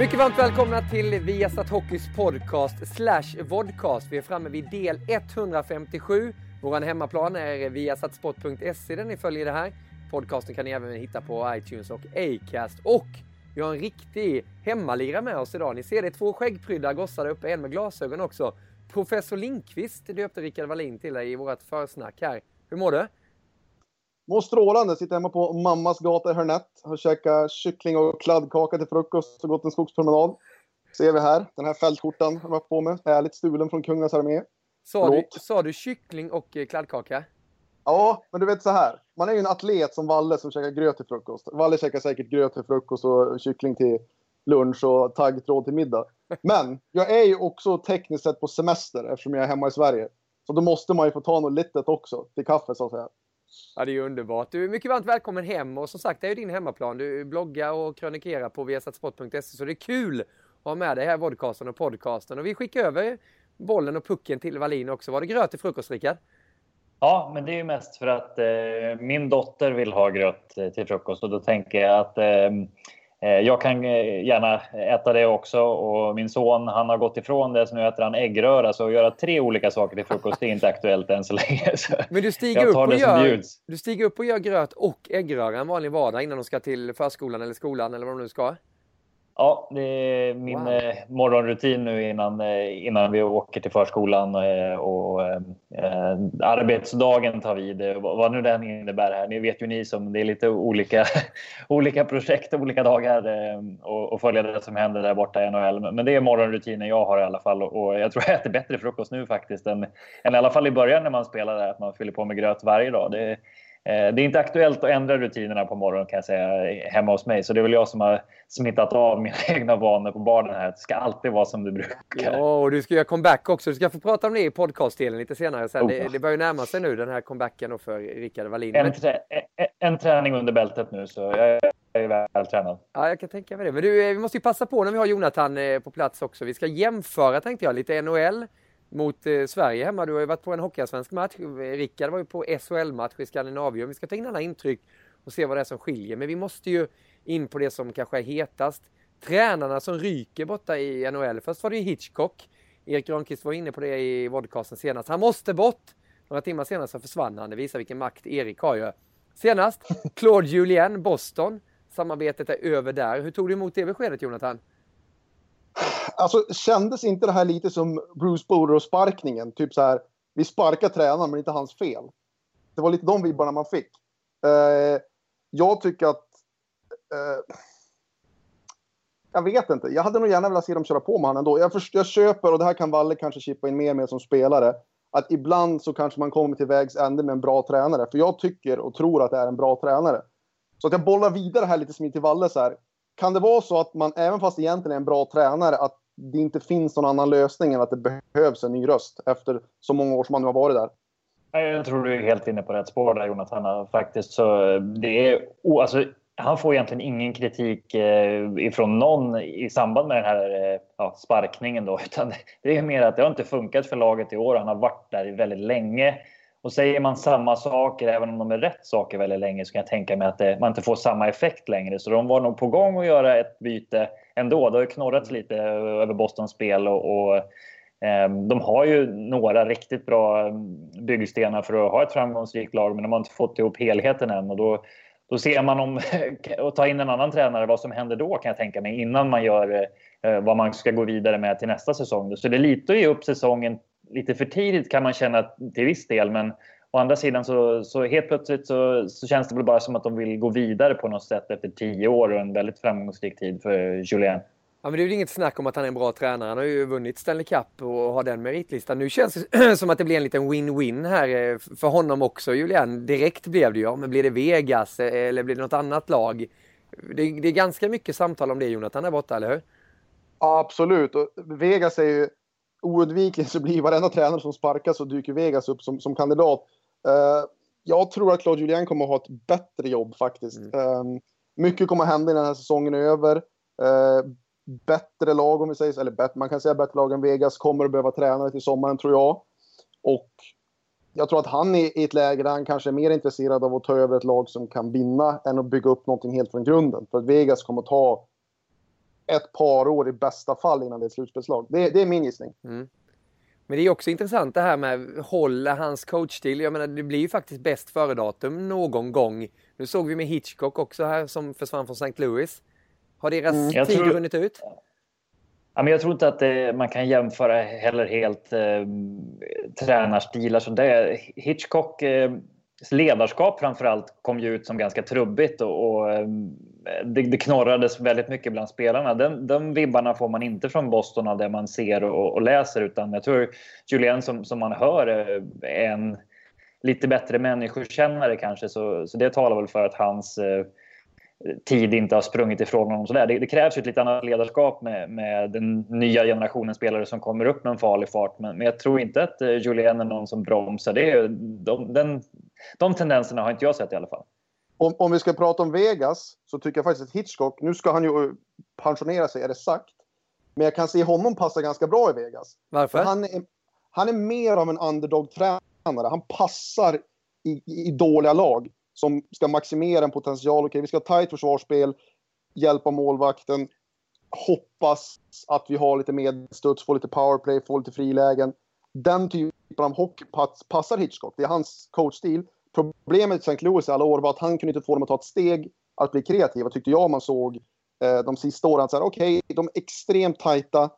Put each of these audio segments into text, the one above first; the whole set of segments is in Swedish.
Mycket varmt välkomna till Viasat Hockeys podcast slash vodcast. Vi är framme vid del 157. Vår hemmaplan är viasatsport.se där ni följer det här. Podcasten kan ni även hitta på iTunes och Acast. Och vi har en riktig hemmalira med oss idag. Ni ser det är två skäggprydda gossar där uppe, en med glasögon också. Professor Linkvist döpte Rickard Wallin till dig i vårt försnack här. Hur mår du? Mår strålande. Sitter hemma på mammas gata i Hörnett. Har käkat kyckling och kladdkaka till frukost och gått en skogspromenad. Ser vi här. Den här fältskjortan har jag på mig. Härligt stulen från kungens armé. Sa du, sa du kyckling och eh, kladdkaka? Ja, men du vet så här. Man är ju en atlet som Valle som käkar gröt till frukost. Valle käkar säkert gröt till frukost och kyckling till lunch och taggtråd till middag. Men jag är ju också tekniskt sett på semester eftersom jag är hemma i Sverige. Så då måste man ju få ta något litet också till kaffe så att säga. Ja, det är ju underbart. Du är mycket varmt välkommen hem och som sagt, det är ju din hemmaplan. Du bloggar och krönikerar på viasatsport.se så det är kul att ha med dig här i vodcasten och podcasten. Och vi skickar över bollen och pucken till Wallin också. Var det gröt till frukost, Rickard? Ja, men det är ju mest för att eh, min dotter vill ha gröt eh, till frukost och då tänker jag att eh, jag kan eh, gärna äta det också och min son han har gått ifrån det så nu äter han äggröra så att göra tre olika saker till frukost är inte aktuellt än så länge. Så Men du stiger, upp och gör, du stiger upp och gör gröt och äggröra en vanlig vardag innan de ska till förskolan eller skolan eller vad de nu ska? Ja, det är min Wow. eh, morgonrutin nu innan, eh, innan vi åker till förskolan eh, och eh, arbetsdagen tar vid. Vad vad nu den innebär här. Ni vet ju ni som det är lite olika, olika projekt och olika dagar och, och följa det som händer där borta i NHL. Men- Men det är morgonrutinen jag har i alla fall och jag tror jag äter bättre frukost nu faktiskt än, än i alla fall i början när man spelade att man fyller på med gröt varje dag. Det, Det är inte aktuellt att ändra rutinerna på morgonen kan jag säga hemma hos mig. Så det är väl jag som har smittat av mina egna vanor på barnen här. Det ska alltid vara som det brukar. Ja, och du ska göra comeback också. Du ska få prata om det i podcastdelen lite senare. Sen. Oh. Det, det börjar ju närma sig nu den här comebacken för Rickard Wallin. En, trä, en, en träning under bältet nu så jag är väl tränad. Ja, jag kan tänka mig det. Men du, eh, vi måste ju passa på när vi har Jonathan eh, på plats också. Vi ska jämföra, tänkte jag, lite NHL mot eh, Sverige hemma. Du har ju varit på en hockeyallsvensk match. Rickard var ju på SHL-match i Skandinavien. Vi ska ta in alla intryck och se vad det är som skiljer. Men vi måste ju in på det som kanske är hetast. Tränarna som ryker borta i NHL. Först var det ju Hitchcock. Erik Granqvist var inne på det i vodcasten senast. Han måste bort! Några timmar senare så försvann han. Det visar vilken makt Erik har ju. Senast, Claude Julien, Boston. Samarbetet är över där. Hur tog du emot det beskedet Jonathan? Alltså kändes inte det här lite som Bruce Boudreau-sparkningen? Typ så här, vi sparkar tränaren men inte hans fel. Det var lite de vibbarna man fick. Eh, jag tycker att... Eh, jag vet inte. Jag hade nog gärna velat se dem köra på med honom ändå. Jag, först, jag köper, och det här kan Valle kanske chippa in mer med som spelare, att ibland så kanske man kommer till vägs ände med en bra tränare. För jag tycker och tror att det är en bra tränare. Så att jag bollar vidare här lite som till Valle så här. Kan det vara så att man, även fast egentligen är en bra tränare, att det inte finns någon annan lösning än att det behövs en ny röst efter så många år som man nu har varit där? Jag tror du är helt inne på rätt spår där Jonathan. Faktiskt så det är, alltså, han får egentligen ingen kritik eh, ifrån någon i samband med den här eh, ja, sparkningen. Då, utan det är mer att det har inte funkat för laget i år. Han har varit där väldigt länge och säger man samma saker, även om de är rätt saker väldigt länge, så kan jag tänka mig att det, man inte får samma effekt längre. Så de var nog på gång att göra ett byte ändå. Det har ju knorrats lite över Bostons spel och, och eh, de har ju några riktigt bra ehm, byggstenar för att ha ett framgångsrikt lag, men de har inte fått ihop helheten än. Och då, då ser man om att ta in en annan tränare, vad som händer då kan jag tänka mig, innan man gör eh, vad man ska gå vidare med till nästa säsong. Så det är lite att ge upp säsongen lite för tidigt kan man känna till viss del. Men å andra sidan så, så helt plötsligt så, så, känns det väl bara som att de vill gå vidare på något sätt efter tio år och en väldigt framgångsrik tid för Julien. Ja, men det är ju inget snack om att han är en bra tränare. Han har ju vunnit Stanley Cup och har den meritlistan. Nu känns det som att det blir en liten win-win här eh, för honom också, Julian. Direkt blev det ju, ja, men blir det Vegas eh, eller blir det något annat lag? Det, det är ganska mycket samtal om det, Jonathan, där borta, eller hur? Ja, absolut. Och Vegas är ju oundvikligen så blir varenda tränare som sparkas så dyker Vegas upp som, som kandidat. Uh, jag tror att Claude Julien kommer att ha ett bättre jobb faktiskt. Mm. Um, mycket kommer att hända innan den här säsongen är över. Uh, bättre lag om vi säger så, eller bättre, man kan säga bättre lag än Vegas kommer att behöva tränare till sommaren tror jag. Och jag tror att han är i ett läge där han kanske är mer intresserad av att ta över ett lag som kan vinna än att bygga upp någonting helt från grunden. För att Vegas kommer att ta ett par år i bästa fall innan det är slutspelslag. Det, det är min gissning. Mm. Men det är också intressant det här med håller hans coachstil. Jag menar, det blir ju faktiskt bäst före-datum någon gång. Nu såg vi med Hitchcock också här som försvann från St. Louis. Har deras mm. tid tror... runnit ut? Ja, men jag tror inte att det, man kan jämföra heller helt eh, tränarstilar som det. Hitchcock eh, ledarskap framförallt kom ju ut som ganska trubbigt och, och ehm, det, det knorrades väldigt mycket bland spelarna. Den, de vibbarna får man inte från Boston av det man ser och, och läser utan jag tror Julien som, som man hör är en lite bättre människokännare kanske så, så det talar väl för att hans eh, tid inte har sprungit ifrån honom. Sådär. Det, det krävs ett lite annat ledarskap med, med den nya generationen spelare som kommer upp med en farlig fart. Men, men jag tror inte att eh, Julien är någon som bromsar. Det är, de, den, de tendenserna har inte jag sett i alla fall. Om, om vi ska prata om Vegas så tycker jag faktiskt att Hitchcock, nu ska han ju pensionera sig är det sagt. Men jag kan se honom passa ganska bra i Vegas. Varför? För han, är, han är mer av en underdog-tränare. Han passar i, i, i dåliga lag som ska maximera en potential. Okej, vi ska ha tajt försvarsspel, hjälpa målvakten, hoppas att vi har lite medstuds, får lite powerplay, får lite frilägen. Den typen av hockey passar Hitchcock. Det är hans coachstil. Problemet i St. Louis i alla år var att han kunde inte få dem att ta ett steg att bli kreativa, tyckte jag man såg eh, de sista åren. Okej, okay, de är extremt tajta,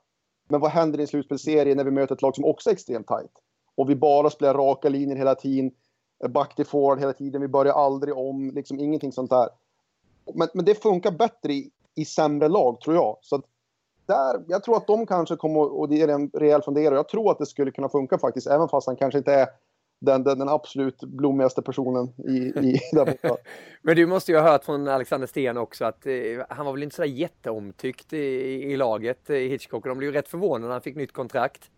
men vad händer i en slutspelsserie när vi möter ett lag som också är extremt tajt? Och vi bara spelar raka linjer hela tiden back till forward hela tiden. Vi börjar aldrig om, liksom ingenting sånt där. Men, men det funkar bättre i, i sämre lag, tror jag. Så där, jag tror att de kanske kommer, och det är en rejäl funderare, jag tror att det skulle kunna funka faktiskt, även fast han kanske inte är den, den, den absolut blommigaste personen i, i där borta. Men du måste ju ha hört från Alexander Sten också att eh, han var väl inte sådär jätteomtyckt i, i laget, i Hitchcock. De blev ju rätt förvånade när han fick nytt kontrakt.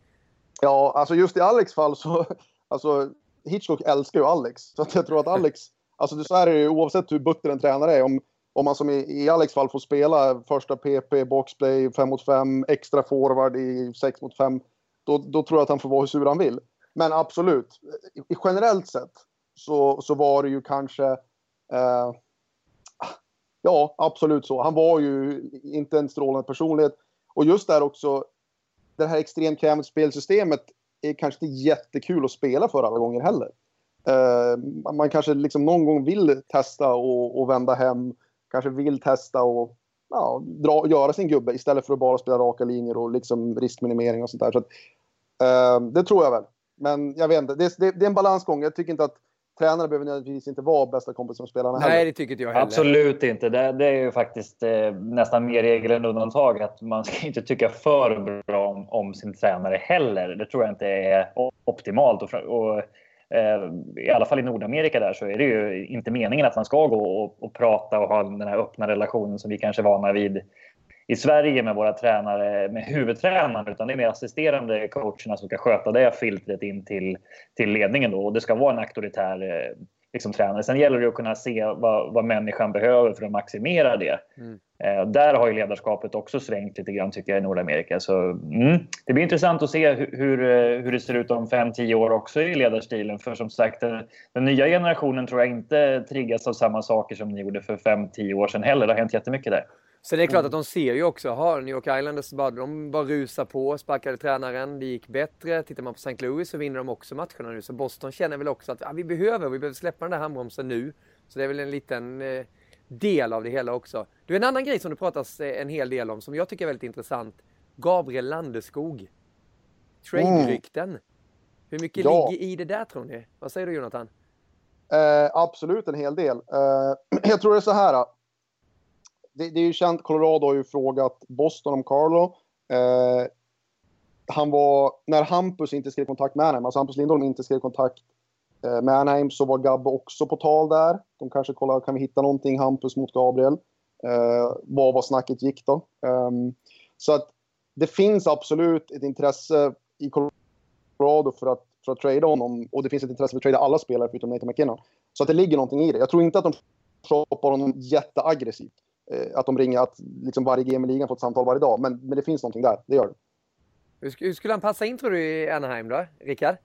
Ja, alltså just i Alex fall så, alltså Hitchcock älskar ju Alex. Så att jag tror att Alex, alltså så är det ju oavsett hur butter en tränare är. Om, om man som i, i Alex fall får spela första PP, boxplay, 5 mot 5, extra forward i 6 mot 5. Då, då tror jag att han får vara hur sur han vill. Men absolut, i, generellt sett så, så var det ju kanske... Eh, ja, absolut så. Han var ju inte en strålande personlighet. Och just där också, det här extremt krävande spelsystemet är kanske inte jättekul att spela för alla gånger heller. Uh, man kanske liksom någon gång vill testa och, och vända hem. Kanske vill testa och ja, dra, göra sin gubbe istället för att bara spela raka linjer och liksom riskminimering och sånt där. Så att, uh, det tror jag väl. Men jag vet inte, det, det, det är en balansgång. Jag tycker inte att tränare behöver nödvändigtvis inte vara bästa kompis med spelarna heller. Nej, det tycker inte jag heller. Absolut inte. Det, det är ju faktiskt eh, nästan mer regel än undantag att man ska inte tycka för bra om, om, sin tränare heller. Det tror jag inte är optimalt. Och, och eh, I alla fall i Nordamerika där så är det ju inte meningen att man ska gå och, och prata och ha den här öppna relationen som vi kanske är vana vid i Sverige med våra tränare, med huvudtränaren, utan det är mer assisterande coacherna som ska sköta det filtret in till, till ledningen. Då. Och det ska vara en auktoritär eh, liksom, tränare. Sen gäller det att kunna se vad, vad människan behöver för att maximera det. Mm. Eh, där har ju ledarskapet också svängt lite grann tycker jag i Nordamerika. Så mm, det blir intressant att se hur, hur, hur det ser ut om 5-10 år också i ledarstilen. För som sagt, den, den, nya generationen tror jag inte triggas av samma saker som ni gjorde för 5-10 år sedan heller. Det har hänt jättemycket där. Så det är klart att de ser ju också, har New York Islanders, bara, de bara rusar på, sparkade tränaren, det gick bättre. Tittar man på St. Louis så vinner de också matcherna nu. Så Boston känner väl också att ah, vi behöver, vi behöver släppa den där handbromsen nu. Så det är väl en liten eh, del av det hela också. Du, en annan grej som det pratas eh, en hel del om, som jag tycker är väldigt intressant. Gabriel Landeskog. Trade-rykten. Mm. Hur mycket ja. ligger i det där tror ni? Vad säger du Jonathan? Eh, absolut en hel del. Eh, jag tror det är så här det, det, är ju känt, Colorado har ju frågat Boston om Carlo. Eh, han var, när Hampus inte skrev kontakt med Anaheim, alltså Hampus Lindholm inte skrev kontakt eh, med Anaheim så var Gabbe också på tal där. De kanske kollar, kan vi hitta någonting Hampus mot Gabriel? Eh, vad var snacket gick då? Um, så att det finns absolut ett intresse i Colorado för att, för att trada honom och det finns ett intresse för att trada alla spelare förutom Nathan McKinnon. Så att det ligger någonting i det. Jag tror inte att de shoppar honom jätteaggressivt. Eh, att de ringer att liksom varje GM i ligan får ett samtal varje dag. Men, men det finns någonting där, det gör det. Hur, skulle han passa in tror du i Anaheim då, Rickard?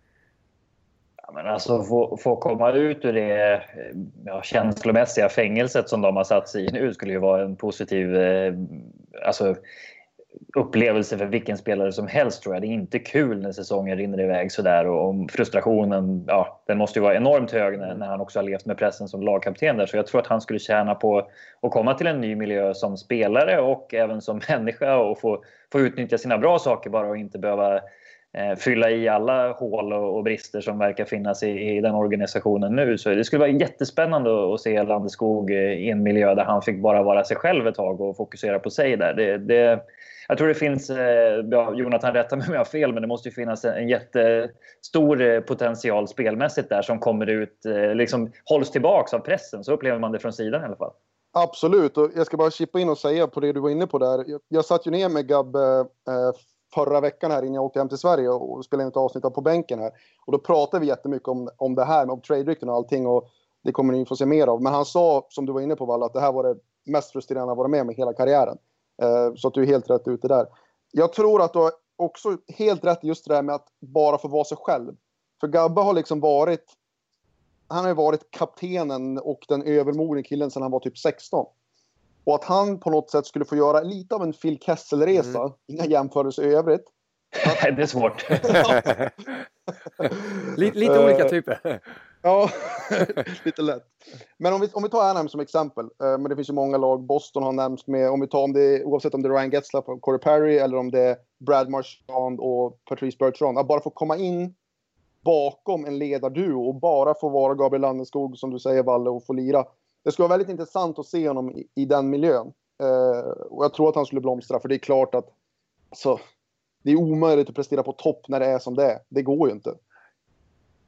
Ja, men alltså få, få komma ut ur det ja, känslomässiga fängelset som de har satt sig i nu skulle ju vara en positiv eh, alltså, upplevelse för vilken spelare som helst tror jag. Det är inte kul när säsongen rinner iväg sådär och om frustrationen, ja, den måste ju vara enormt hög när, när, han också har levt med pressen som lagkapten där. Så jag tror att han skulle tjäna på att komma till en ny miljö som spelare och även som människa och få, få utnyttja sina bra saker bara och inte behöva eh, Eh, fylla i alla hål och, brister som verkar finnas i, i, den organisationen nu. Så det skulle vara jättespännande att se Landeskog eh, i en miljö där han fick bara vara sig själv ett tag och fokusera på sig där. Det, det jag tror det finns, eh, ja, Jonathan rättar mig om jag har fel, men det måste ju finnas en jättestor potential spelmässigt där som kommer ut, liksom hålls tillbaks av pressen. Så upplever man det från sidan i alla fall. Absolut, och jag ska bara chippa in och säga på det du var inne på där. Jag, jag satt ju ner med Gabbe eh, förra veckan här innan jag åkte hem till Sverige och spelade in ett avsnitt av På bänken här. Och då pratade vi jättemycket om, om det här med trade-rykten och allting och det kommer ni få se mer av. Men han sa, som du var inne på Walla, att det här var det mest frustrerande han varit med om i hela karriären. Eh, så att du är helt rätt ute där. Jag tror att du har också helt rätt just det där med att bara få vara sig själv. För Gabbe har liksom varit... Han har varit kaptenen och den övermogna killen sedan han var typ 16. Och att han på något sätt skulle få göra lite av en Phil Kessel-resa, mm. inga jämförelser i övrigt. det är svårt. lite, lite olika typer. Ja, lite lätt. Men om vi, om vi tar Anaheim som exempel, eh, men det finns ju många lag, Boston har nämnts med, om vi tar om det, oavsett om det är Ryan Getzlaff och Corey Perry eller om det är Brad Marchand och Patrice Bertrand, att bara få komma in bakom en ledarduo och bara få vara Gabriel Landeskog, som du säger Valle, och få lira. Det skulle vara väldigt intressant att se honom i, i den miljön. Eh, och jag tror att han skulle blomstra, för det är klart att alltså, det är omöjligt att prestera på topp när det är som det är. Det går ju inte.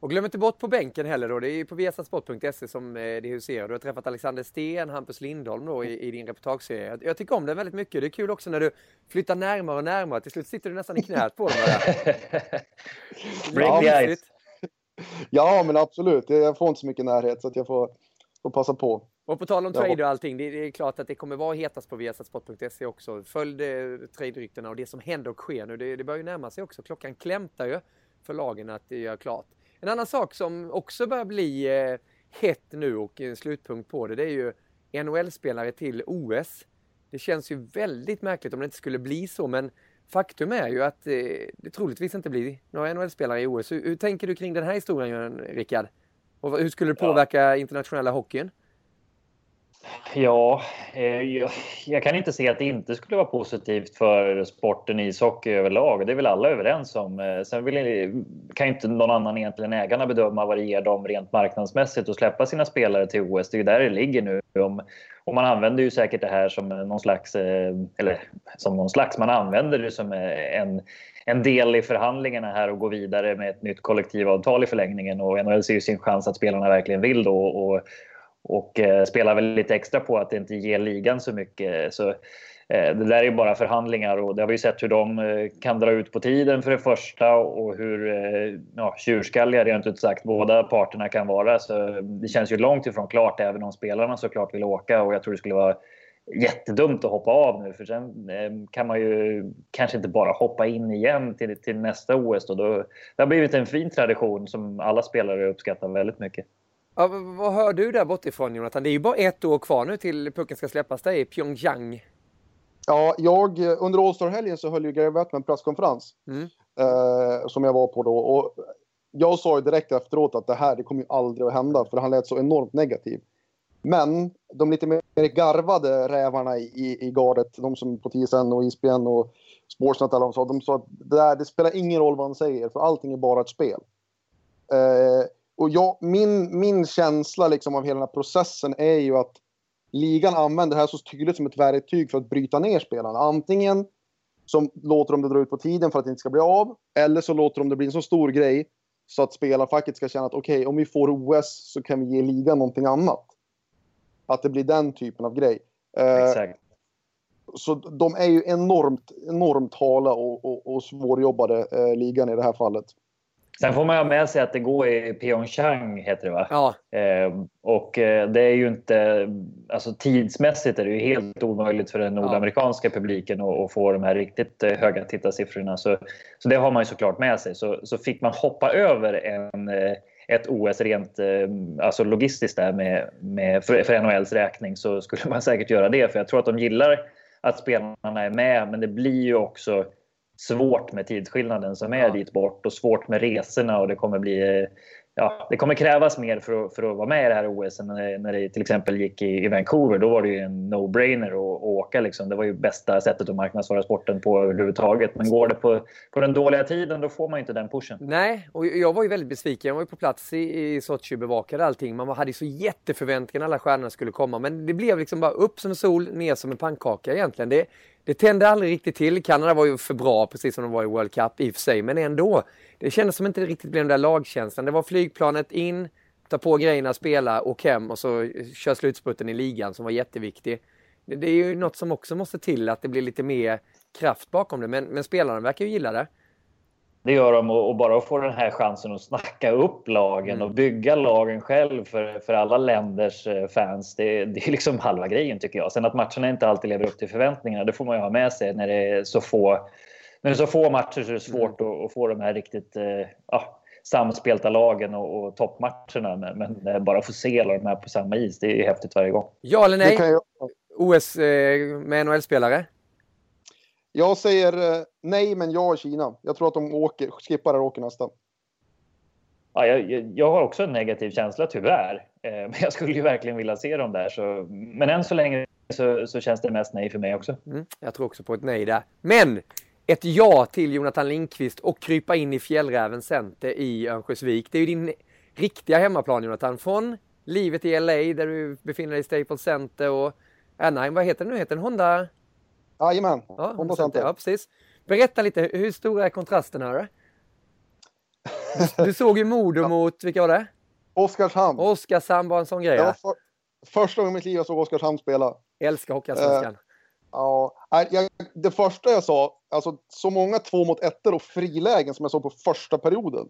Och glöm inte bort på bänken heller då. Det är ju på viasatsport.se som eh, det huserar. Du har träffat Alexander Sten, Hampus Lindholm då i, i din reportageserie. Jag tycker om det väldigt mycket. Det är kul också när du flyttar närmare och närmare. Till slut sitter du nästan i knät på dem. Break the ice. Ja, men absolut. Jag får inte så mycket närhet så att jag får, får passa på. Och på tal om trade och allting, det är klart att det kommer vara hetast på viasatsport.se också. Följ eh, trade-ryktena och det som händer och sker nu. Det, det börjar ju närma sig också. Klockan klämtar ju för lagen att göra klart. En annan sak som också börjar bli eh, hett nu och en slutpunkt på det, det är ju NHL-spelare till OS. Det känns ju väldigt märkligt om det inte skulle bli så, men faktum är ju att eh, det troligtvis inte blir några NHL-spelare i OS. Hur, hur, tänker du kring den här historien, Rickard? Och hur skulle det påverka ja. internationella hockeyn? Ja, eh, jag, kan inte se att det inte skulle vara positivt för sporten ishockey överlag. Det är väl alla överens om. Eh, sen vill, kan inte någon annan egentligen ägarna bedöma vad det ger dem rent marknadsmässigt att släppa sina spelare till OS. Det är ju där det ligger nu. Och man använder ju säkert det här som någon slags, eh, eller som någon slags, man använder det som en, en del i förhandlingarna här och gå vidare med ett nytt kollektivavtal i förlängningen. Och NHL ser ju sin chans att spelarna verkligen vill då. Och, och eh, spelar väl lite extra på att det inte ger ligan så mycket. Så, eh, det där är ju bara förhandlingar och det har vi ju sett hur de eh, kan dra ut på tiden för det första och hur eh, ja, tjurskalliga rent ut sagt båda parterna kan vara. Så eh, det känns ju långt ifrån klart även om spelarna såklart vill åka och jag tror det skulle vara jättedumt att hoppa av nu för sen eh, kan man ju kanske inte bara hoppa in igen till, till nästa OS. Då. Då, det har blivit en fin tradition som alla spelare uppskattar väldigt mycket. Ja, vad hör du där bortifrån Jonathan? Det är ju bara ett år kvar nu till pucken ska släppas. Det är Pyeongchang. Ja, jag, under All-Star-helgen så höll ju Gary Bettman presskonferens. Mm. Eh, som jag var på då. Och jag sa ju direkt efteråt att det här det kommer ju aldrig att hända för han lät så enormt negativ. Men de lite mer garvade rävarna i, i gardet, de som på TSN och ISBN och Sportsnet alla de sa, de sa att det, där, det spelar ingen roll vad han säger för allting är bara ett spel. Eh, och jag, min, min känsla liksom av hela den här processen är ju att ligan använder det här så tydligt som ett verktyg för att bryta ner spelarna. Antingen som låter de det dra ut på tiden för att det inte ska bli av, eller så låter de det bli en så stor grej så att spelarfacket ska känna att okej, okay, om vi får OS så kan vi ge ligan någonting annat. Att det blir den typen av grej. Eh, Exakt. Så de är ju enormt, enormt hala och, och, och svårjobbade, eh, ligan i det här fallet. Sen får man ha med sig att det går i Pyeongchang, heter det va? Ja. Eh, och eh, det är ju inte... Alltså tidsmässigt är det ju helt omöjligt för den nordamerikanska ja. publiken att, att, få de här riktigt eh, höga tittarsiffrorna. Så, så det har man ju såklart med sig. Så, så fick man hoppa över en, eh, ett OS rent eh, alltså logistiskt där med, med, för, för NHLs räkning så skulle man säkert göra det. För jag tror att de gillar att spelarna är med, men det blir ju också svårt med tidsskillnaden som är ja. dit bort och svårt med resorna och det kommer bli ja, det kommer krävas mer för att, för att vara med i det här OS när, när det till exempel gick i, i Vancouver. Då var det ju en no-brainer att, åka. Liksom. Det var ju bästa sättet att marknadsföra sporten på överhuvudtaget. Men går det på, på den dåliga tiden då får man inte den pushen. Nej, och jag var ju väldigt besviken. Jag var ju på plats i, i Sochi och bevakade allting. Man hade ju så jätteförväntningar alla stjärnorna skulle komma. Men det blev liksom bara upp som en sol, ner som en pannkaka egentligen. Det, det tände aldrig riktigt till. Kanada var ju för bra, precis som de var i World Cup i och för sig, men ändå. Det kändes som inte riktigt blev den där lagkänslan. Det var flygplanet in, ta på grejerna, spela, och hem och så kör slutspurten i ligan som var jätteviktig. Det, det är ju något som också måste till, att det blir lite mer kraft bakom det, men, men spelarna verkar ju gilla det. Det gör de och bara att få den här chansen att snacka upp lagen mm. och bygga lagen själv för, för alla länders eh, fans. Det, det är liksom halva grejen tycker jag. Sen att matcherna inte alltid lever upp till förväntningarna, det får man ju ha med sig när det är så få, när det är så få matcher så är det svårt mm. att, att, få de här riktigt eh, ja, samspelta lagen och, och toppmatcherna. Men, men eh, bara få se alla de här på samma is, det är häftigt varje gång. Ja eller nej? OS med NHL-spelare? Jag säger eh, nej, men ja Kina. Jag tror att de åker, skippar och åker nästa. Ja, jag, jag, har också en negativ känsla tyvärr. Eh, men jag skulle ju verkligen vilja se dem där. Så, men än så länge så, så känns det mest nej för mig också. Mm, jag tror också på ett nej där. Men ett ja till Jonathan Lindqvist och krypa in i Fjällräven Center i Örnsköldsvik. Det är ju din riktiga hemmaplan Jonathan. Från livet i LA där du befinner dig i Staples Center och Anaheim. Vad heter det nu? Heter den Honda? Jajamän, ja, Honda Center. Ja, precis. Berätta lite, hur stora är kontrasterna? Då? Du, du såg ju Modo mot, vilka var det? Oskarshamn. Oskarshamn var en sån grej. Ja, för, första gången i mitt liv jag såg Oskarshamn spela. Älskar Hockeyallsvenskan. Uh, ja, jag, det första jag sa, alltså så många två mot ettor och frilägen som jag såg på första perioden.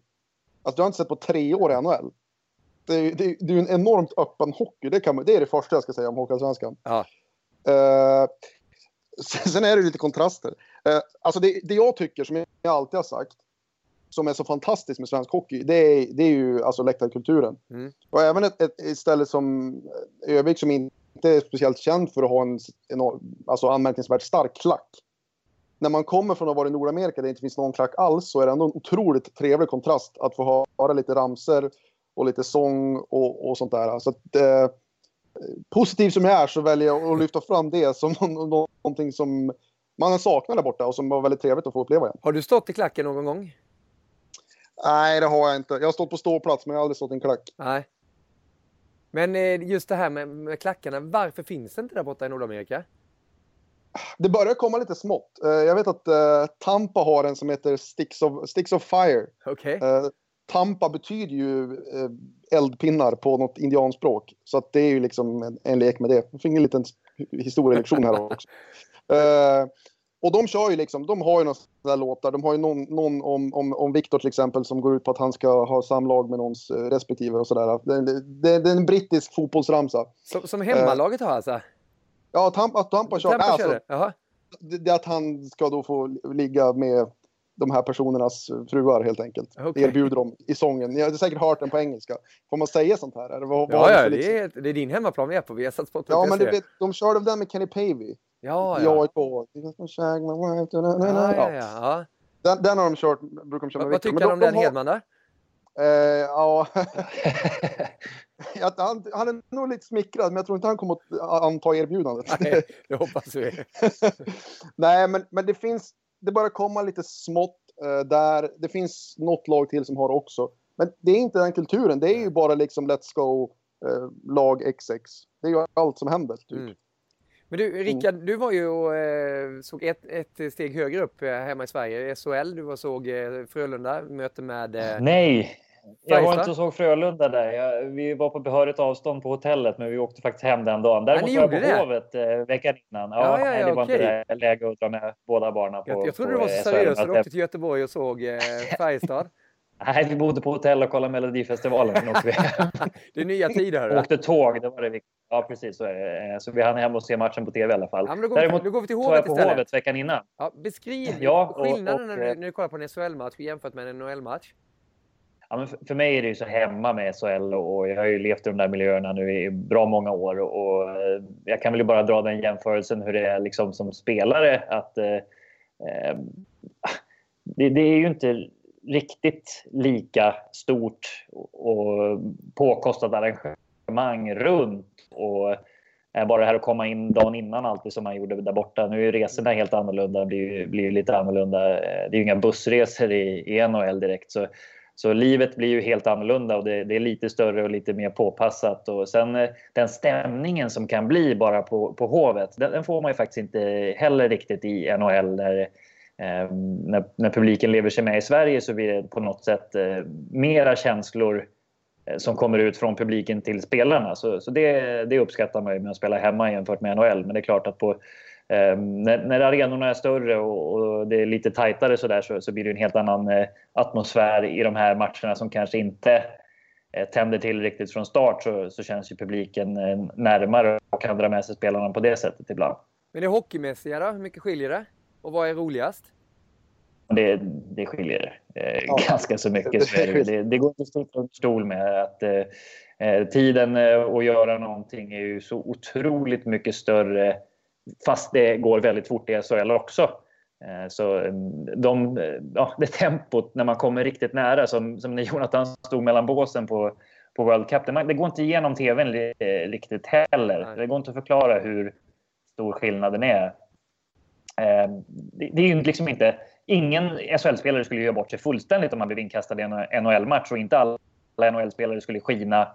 Alltså jag har inte sett på tre år i NHL. Det är, det, det är en enormt öppen hockey. Det, kan, det är det första jag ska säga om Hockeyallsvenskan. Ja. Uh, Sen är det lite kontraster. Eh, alltså det, det, jag tycker, som jag alltid har sagt, som är så fantastiskt med svensk hockey, det är, det är ju alltså läktarkulturen. Mm. Och även ett, ett, ett, ställe som Övik som inte är speciellt känd för att ha en, en alltså anmärkningsvärt stark klack. När man kommer från att vara i Nordamerika där det inte finns någon klack alls så är det ändå en otroligt trevlig kontrast att få höra lite ramser och lite sång och, och sånt där. Så att, eh, positiv som jag är så väljer jag att lyfta fram det som någonting som man saknar där borta och som var väldigt trevligt att få uppleva igen. Har du stått i klacken någon gång? Nej, det har jag inte. Jag har stått på ståplats men jag har aldrig stått i en klack. Nej. Men eh, just det här med, med klackarna, varför finns det inte där borta i Nordamerika? Det börjar komma lite smått. Eh, jag vet att uh, Tampa har en som heter Sticks of, Sticks of Fire. Okay. Tampa betyder ju eldpinnar på något indianspråk. Så att det är ju liksom en, en lek med det. Jag fick en liten historielektion här också. Uh, och de kör ju liksom, de har ju några sådana låtar. De har ju någon, någon om, om, om Viktor till exempel som går ut på att han ska ha samlag med någons uh, respektive och sådär. Det, det, det, är en brittisk fotbollsramsa. Som, som hemmalaget uh, har alltså? Ja, att han, att Tampa kör. Tampa alltså, körde? Jaha. det, det att han ska då få ligga med de här personernas fruar helt enkelt. Okej. Erbjuder dem i sången. Ni har säkert hört den på engelska. Får man säga sånt här? Eller vad, Ja, ja, det liksom- är, det är din hemmaplan vi är på. Vi har satt sport Ja, men det, de körde den med Kenny Pavey. Ja, ja. AIK. Ja, Ja, ja, ja. Den, den har de kört, brukar de köra Vad, tycker du om de- den Hedman då? Eh, ja. Han, han är nog lite smickrad, men jag tror inte han kommer att anta erbjudandet. Nej, det hoppas vi. Nej, men, men det finns, det börjar komma lite smått eh, där. Det finns något lag till som har också. Men det är inte den kulturen. Det är ju bara liksom Let's Go, eh, lag XX. Det är ju allt som händer. Typ. Mm. Men du, Rickard, du var ju och eh, såg ett, ett steg högre upp eh, hemma i Sverige, SHL. Du var såg eh, Frölunda, möte med... Nej, jag var inte och såg Frölunda där. Jag, vi var på behörigt avstånd på hotellet, men vi åkte faktiskt hem den dagen. Däremot ni var jag på det? Hovet eh, veckan innan. Ja, Ja, ja, nej, ja, det var okej. inte läge att dra med båda barnen på jag, jag trodde på, du var så eh, seriös så du åkte till Göteborg och såg eh, Färjestad. Nej, vi bodde på hotell och kollade Melodifestivalen. Vi Det är nya tider. hörru. åkte tåg. Det var det viktiga. Ja, precis. Så, det. så vi hann hem och se matchen på tv i alla fall. Ja, men då går, vi, Däremot då går vi till Hovet på istället. Hovet veckan innan. Ja, beskriv Ja, och- skillnaden och, när, du, eh, när du kollar på en SHL-match jämfört med en NHL-match. Ja, men för, mig är det ju så hemma med SHL och, jag har ju levt i de där miljöerna nu i bra många år. Och, eh, jag kan väl bara dra den jämförelsen hur det är liksom som spelare. att eh, eh det, det är ju inte riktigt lika stort och påkostat arrangemang runt. Och bara det här att komma in dagen innan alltid som man gjorde där borta. Nu är ju resorna helt annorlunda, det blir, ju- blir lite annorlunda. Eh, det är ju inga bussresor i, i NHL direkt. Så, så livet blir ju helt annorlunda och det, det är lite större och lite mer påpassat. Och sen eh, den stämningen som kan bli bara på, på Hovet, den, den får man ju faktiskt inte heller riktigt i NHL. Där, eh, när, när publiken lever sig med i Sverige så blir det på något sätt eh, mera känslor eh, som kommer ut från publiken till spelarna. Så, så det, det uppskattar man ju med att spela hemma jämfört med NHL. Men det är klart att på, när, när arenorna är större och, och det är lite tajtare så, där, så, så blir det en helt annan eh, atmosfär i de här matcherna som kanske inte eh, tänder till riktigt från start så, så känns ju publiken eh, närmare och kan dra med sig spelarna på det sättet ibland. Men det hockeymässiga då? Hur mycket skiljer det? Och vad är roligast? Det, det skiljer eh, Ja. ganska så mycket. Så det, det, det går inte att sticka under stol med att eh, eh, tiden eh, att göra någonting är ju så otroligt mycket större fast det går väldigt fort i SHL också. Eh, så eh, de, eh, ja, det tempot när man kommer riktigt nära som, som när Jonathan stod mellan båsen på, på World Cup. Det, det går inte igenom tvn eh, riktigt heller. Nej. Det går inte att förklara hur stor skillnaden är. Det, det är ju liksom inte... Ingen SHL-spelare skulle göra bort sig fullständigt om man blev inkastad i en NHL-match och inte alla NHL-spelare skulle skina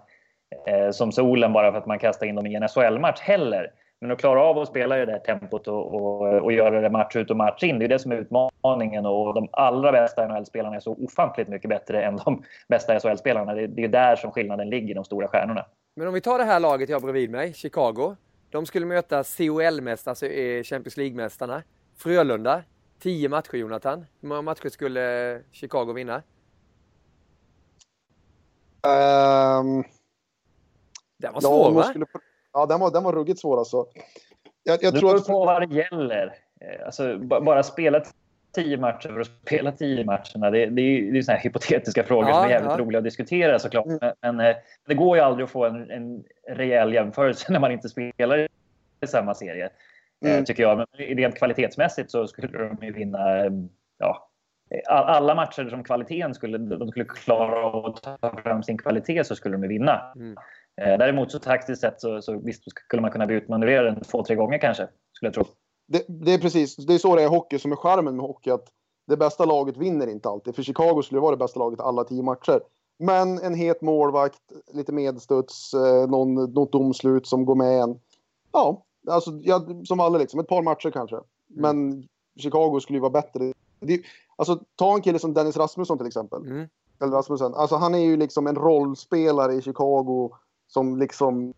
som solen bara för att man kastar in dem i en SHL-match heller. Men att klara av att spela i det där tempot och, och, och göra det match ut och match in, det är det som är utmaningen. Och de allra bästa NHL-spelarna är så ofantligt mycket bättre än de bästa SHL-spelarna. Det, det är där som skillnaden ligger, de stora stjärnorna. Men om vi tar det här laget jag har bredvid mig, Chicago. De skulle möta COL-mästare, alltså eh, Champions League-mästarna. Frölunda. 10 matcher, Jonathan. Hur många matcher skulle Chicago vinna? Ehm, Den var svår, va? skulle, ja, den var, den var ruggigt svår alltså. Jag, jag Det tror beror att... på vad det gäller. Eh, Alltså, ba- bara spela tio matcher för att spela tio matcherna. Det, det är ju det är såna här hypotetiska frågor Ja, som är jävligt ja. roliga att diskutera såklart. Mm. Men, men eh, det går ju aldrig att få en, en rejäl jämförelse när man inte spelar i samma serie. eh, Mm. Tycker jag. Men rent kvalitetsmässigt så skulle de ju vinna ja, all- alla matcher som kvaliteten skulle, de skulle klara av att ta fram sin kvalitet så skulle de ju vinna. Mm. Eh, Däremot så taktiskt sett så, så visst skulle man kunna bli utmanövrerad två, tre gånger kanske. Skulle jag tro. Det, det är precis, det är så det är i hockey som är charmen med hockey. Att det bästa laget vinner inte alltid. För Chicago skulle vara det bästa laget alla tio matcher. Men en het målvakt, lite medstuds, eh, någon, något domslut som går med en. Ja, alltså ja, som alla liksom. Ett par matcher kanske. Men Chicago skulle ju vara bättre. Det, alltså ta en kille som Dennis Rasmusson till exempel. Mm. Eller Rasmussen. Alltså han är ju liksom en rollspelare i Chicago som liksom,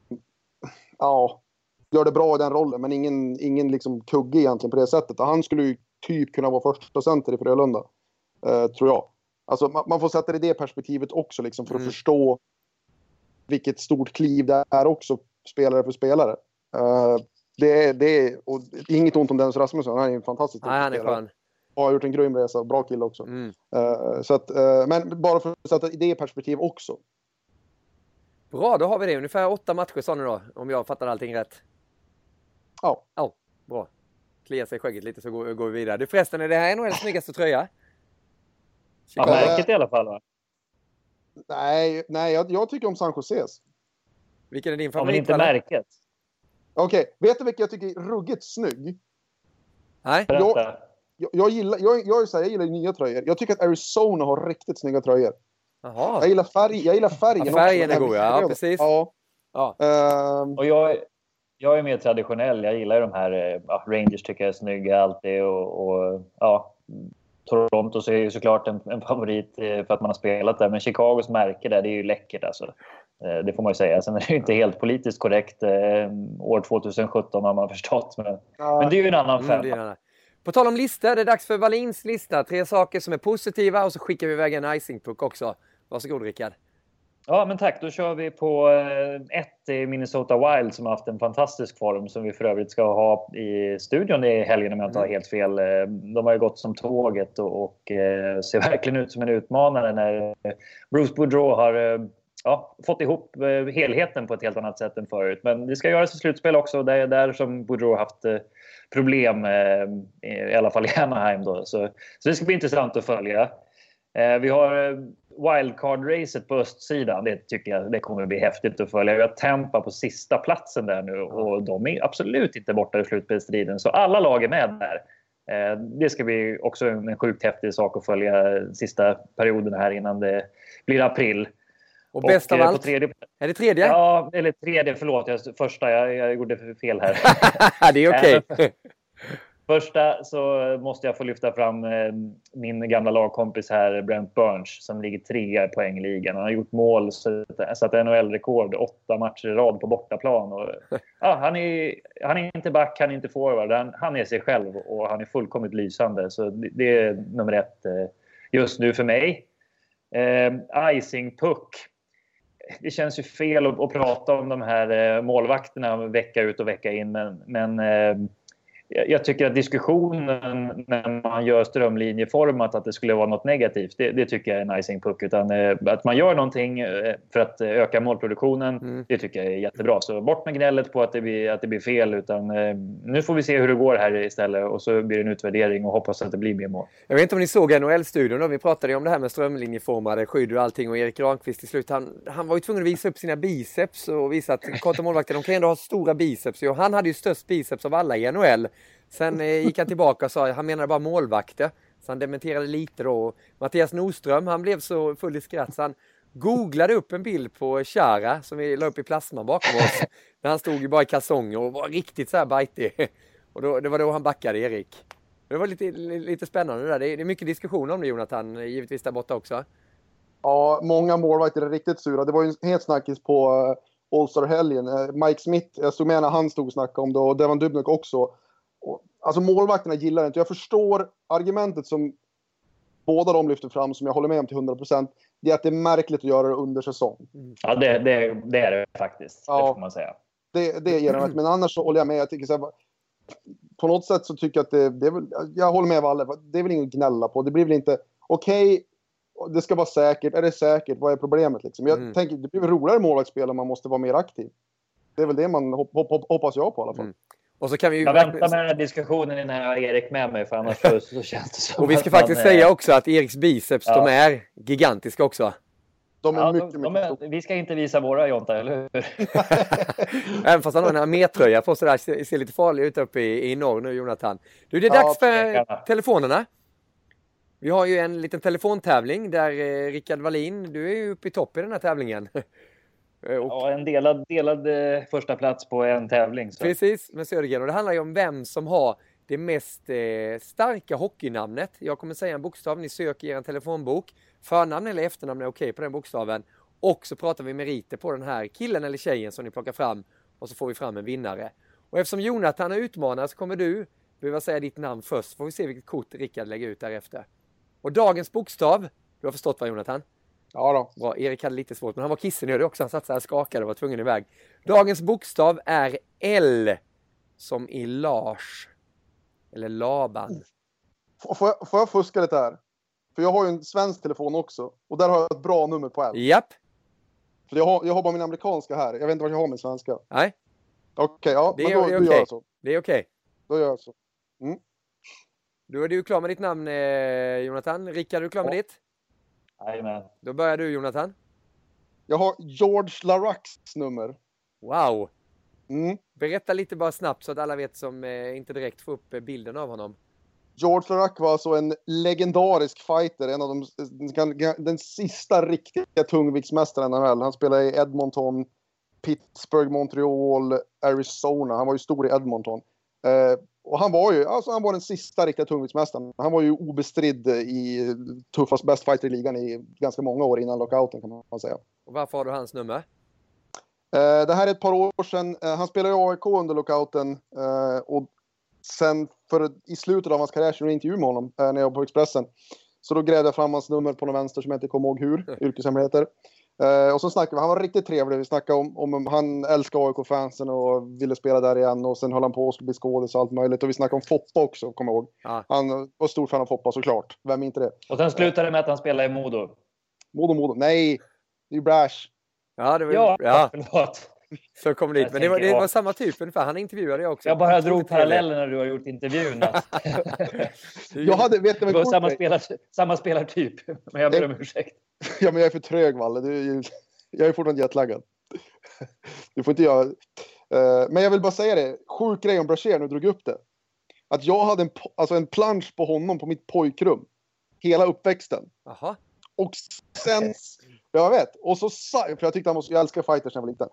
ja, gör det bra i den rollen. Men ingen, ingen liksom kugge egentligen på det sättet. Och han skulle ju typ kunna vara första center i Frölunda. Eh, tror jag. Alltså man, man får sätta det i det perspektivet också liksom för att Mm. förstå vilket stort kliv det är också spelare för spelare. Eh, Det är, det är och inget ont om Dennis Rasmusson, han är en fantastisk Nej, han är spelare. skön. Och har gjort en grym resa, bra kille också. Mm. Eh, så att, eh, men bara för att sätta det i perspektiv också. Bra, då har vi det. Ungefär åtta matcher sa ni då, om jag fattar allting rätt. Ja. Ja, bra. Klia sig i skägget lite så går, går vi vidare. Du förresten, är det här NHLs snyggaste tröja? Ja, märket i alla fall. Va? Nej, nej jag, jag tycker om San Joses. Vilken är din Ja, men favorit? inte eller? märket. Okej, vet du vilken jag tycker är ruggigt snygg? Nej? Berätta. Jag, jag, gillar, jag, jag, är så här, jag gillar nya tröjor. Jag tycker att Arizona har riktigt snygga tröjor. Jaha. Jag gillar, färg, jag gillar färgen Ja, färgen också. är god, ja, precis. Ja. Ja. Ehm, Och jag, jag är mer traditionell. Jag gillar ju de här... eh, Ja, Rangers tycker jag är snygga alltid. Och, och ja, Toronto så är ju såklart en, en favorit eh, för att man har spelat där. Men Chicagos märke där, det är ju läckert alltså. Eh, Det får man ju säga. Sen är det ju inte helt politiskt korrekt. År 2017 har man förstått. Men, men det är ju en annan Mm, femma. här. På tal om listor, det är dags för Wallins lista. Tre saker som är positiva och så skickar vi iväg en icingpuck också. Varsågod Rickard. Ja, men tack. Då kör vi på eh, ett i Minnesota Wild som har haft en fantastisk form som vi för övrigt ska ha i studion i helgen om jag inte har helt fel. Eh, De har ju gått som tåget och, och eh, ser verkligen ut som en utmanare när Bruce Boudreau har ja, fått ihop helheten på ett helt annat sätt än förut. Men det ska göras i slutspel också. Det är där som Boudreau har haft problem, i alla fall i Anaheim. Då. Så, så det ska bli intressant att följa. Vi har wildcard-racet på östsidan. Det tycker jag det kommer bli häftigt att följa. Vi har på sista platsen där nu och de är absolut inte borta i slutspelsstriden. Så alla lag är med där. Eh, Det ska bli också en sjukt häftig sak att följa sista perioden här innan det blir april. Och bäst av eh, allt, Tredje, är det tredje? ja, eller tredje, förlåt. Jag, första, jag, jag gjorde fel här. det är okej. Eh, Första så måste jag få lyfta fram eh, min gamla lagkompis här, Brent Burns, som ligger trea i poängligan. Han har gjort mål, satt NHL-rekord, åtta matcher i rad på bortaplan. Och, ja, han, är, han är inte back, han är inte forward, han, han är sig själv och han är fullkomligt lysande. Så det, det är nummer ett eh, just nu för mig. Eh, icing puck. Det känns ju fel att, att prata om de här eh, målvakterna vecka ut och vecka in, men, men jag tycker att diskussionen när man gör strömlinjeformat att det skulle vara något negativt, det, det tycker jag är en icing puck. Utan eh, att man gör någonting eh, för att eh, öka målproduktionen, Mm. det tycker jag är jättebra. Så bort med gnället på att det blir, att det blir fel. Utan eh, nu får vi se hur det går här istället och så blir det en utvärdering och hoppas att det blir mer mål. Jag vet inte om ni såg NHL-studion då, vi pratade ju om det här med strömlinjeformade skydd och allting och Erik Granqvist till slut, han, han var ju tvungen att visa upp sina biceps och visa att korta målvakter, de kan ju ändå ha stora biceps. Och han hade ju störst biceps av alla i NHL. Sen eh, gick han tillbaka och sa, han menade bara målvakter. Så han dementerade lite då. Mattias Nordström, han blev så full i skratt så han googlade upp en bild på Chara som vi la upp i plasman bakom oss. När han stod ju bara i kalsonger och var riktigt så här bajtig. Och då, det var då han backade Erik. Det var lite, lite spännande det där. Det är, mycket diskussion om det Jonathan, givetvis där borta också. Ja, många målvakter är riktigt sura. Det var ju en het snackis på eh, All-Star-helgen. Eh, Mike Smith, jag stod med när han stod och snackade om det och Devon Dubnik också. Och, alltså målvakterna gillar det inte. Jag förstår argumentet som båda de lyfter fram, som jag håller med om till 100%. Det är att det är märkligt att göra det under säsong. Ja, det, det, det är det faktiskt. Ja. Det får man säga. Det, det ger dem Men annars så håller jag med. Jag tycker så här, på något sätt så tycker jag att det, det är väl, jag håller med Valle. Det är väl inget att gnälla på. Det blir väl inte, okej, det ska vara säkert. Är det säkert? Vad är problemet liksom? Jag Mm. tänker, det blir roligare målvaktsspel om man måste vara mer aktiv. Det är väl det man hop, hop, hop, hoppas jag på i alla fall. Mm. Och så kan vi ju Jag väntar med den här diskussionen innan jag har Erik med mig för annars så, så känns det som Och vi ska att man, faktiskt eh, säga också att Eriks biceps, Ja. de är gigantiska också. De är Ja, mycket, de, mycket de är, vi ska inte visa våra Jonta, eller hur? Även fast han har en armétröja på sig där, ser, ser lite farlig ut uppe i, i norr nu Jonathan. Du, det är Ja, dags för tvekarna. telefonerna. Vi har ju en liten telefontävling där eh, Rickard Wallin, du är ju uppe i topp i den här tävlingen. Eh, och Ja, en delad, delad eh, första plats på en tävling. Så. Precis, med Södergren. Och det handlar ju om vem som har det mest eh, starka hockeynamnet. Jag kommer säga en bokstav, ni söker i er telefonbok. Förnamn eller efternamn är okej på den bokstaven. Och så pratar vi meriter på den här killen eller tjejen som ni plockar fram. Och så får vi fram en vinnare. Och eftersom Jonathan är utmanare så kommer du behöva säga ditt namn först. Får vi se vilket kort Rickard lägger ut därefter. Och dagens bokstav, du har förstått vad Jonathan? Ja då. Bra, Erik hade lite svårt, men han var kissnödig också. Han satt så här skakade och var tvungen iväg. Dagens bokstav är L. som i Lars. Eller Laban. F- Får jag, får jag fuska lite här? För jag har ju en svensk telefon också. Och där har jag ett bra nummer på en. Japp. För jag har, jag har bara min amerikanska här. Jag vet inte vad jag har min svenska. Nej, Okej, ja. Det men är- då, det är gör jag så. det är okej. Då gör jag så. Då är du klar med ditt namn eh, Jonathan. Rickard, är du klar med Ja. ditt? Jajamän. Då börjar du Jonathan. Jag har George Laracks nummer. Wow! Mm. Berätta lite bara snabbt så att alla vet som eh, inte direkt får upp eh, bilden av honom. George Larac var alltså en legendarisk fighter, en av de, den, den sista riktiga tungviktsmästaren i NHL. Han spelade i Edmonton, Pittsburgh, Montreal, Arizona. Han var ju stor i Edmonton. Eh, och han var ju alltså han var den sista riktiga tungviktsmästaren. Han var ju obestridd i tuffast bäst fighter i ligan i ganska många år innan lockouten kan man säga. Och varför har du hans nummer? Eh, det här är ett par år sedan. Eh, han spelade i AIK under lockouten. Eh, och sen för, i slutet av hans karriär så gjorde jag en intervju med honom när jag var på Expressen. Så då grävde jag fram hans nummer på någon vänster som jag inte kommer ihåg hur, yrkeshemligheter. Eh, och så snackade vi, han var riktigt trevlig. Vi snackade om, om han älskar AIK-fansen och ville spela där igen. Och sen höll han på att bli skådis och allt möjligt. Och vi snackade om Foppa också, kommer jag ihåg. Ja. Han var stor fan av Foppa såklart. Vem är inte det? Och sen slutade det med att han spelade i Modo. Modo, Modo. Nej! Det är ju Brash. Ja, det var, Ja, ja förlåt. så kom dit. Men det var, det var samma typ ungefär. Han intervjuade jag också. Jag bara drog paralleller när du har gjort intervjun. att Jag hade, vet du Det vad var kort samma, spelar, samma spelartyp. Men jag ber om ursäkt. Ja, men jag är för trög, Valle. Du, jag är fortfarande jetlaggad. Du får inte göra... Eh, men jag vill bara säga det. Sjuk grej om Brashear, nu drog jag upp det. Att jag hade en, alltså en plansch på honom på mitt pojkrum. Hela uppväxten. Jaha. Och sen... Jag vet. Och så, för jag tyckte han var jag älskar fighters när jag var liten.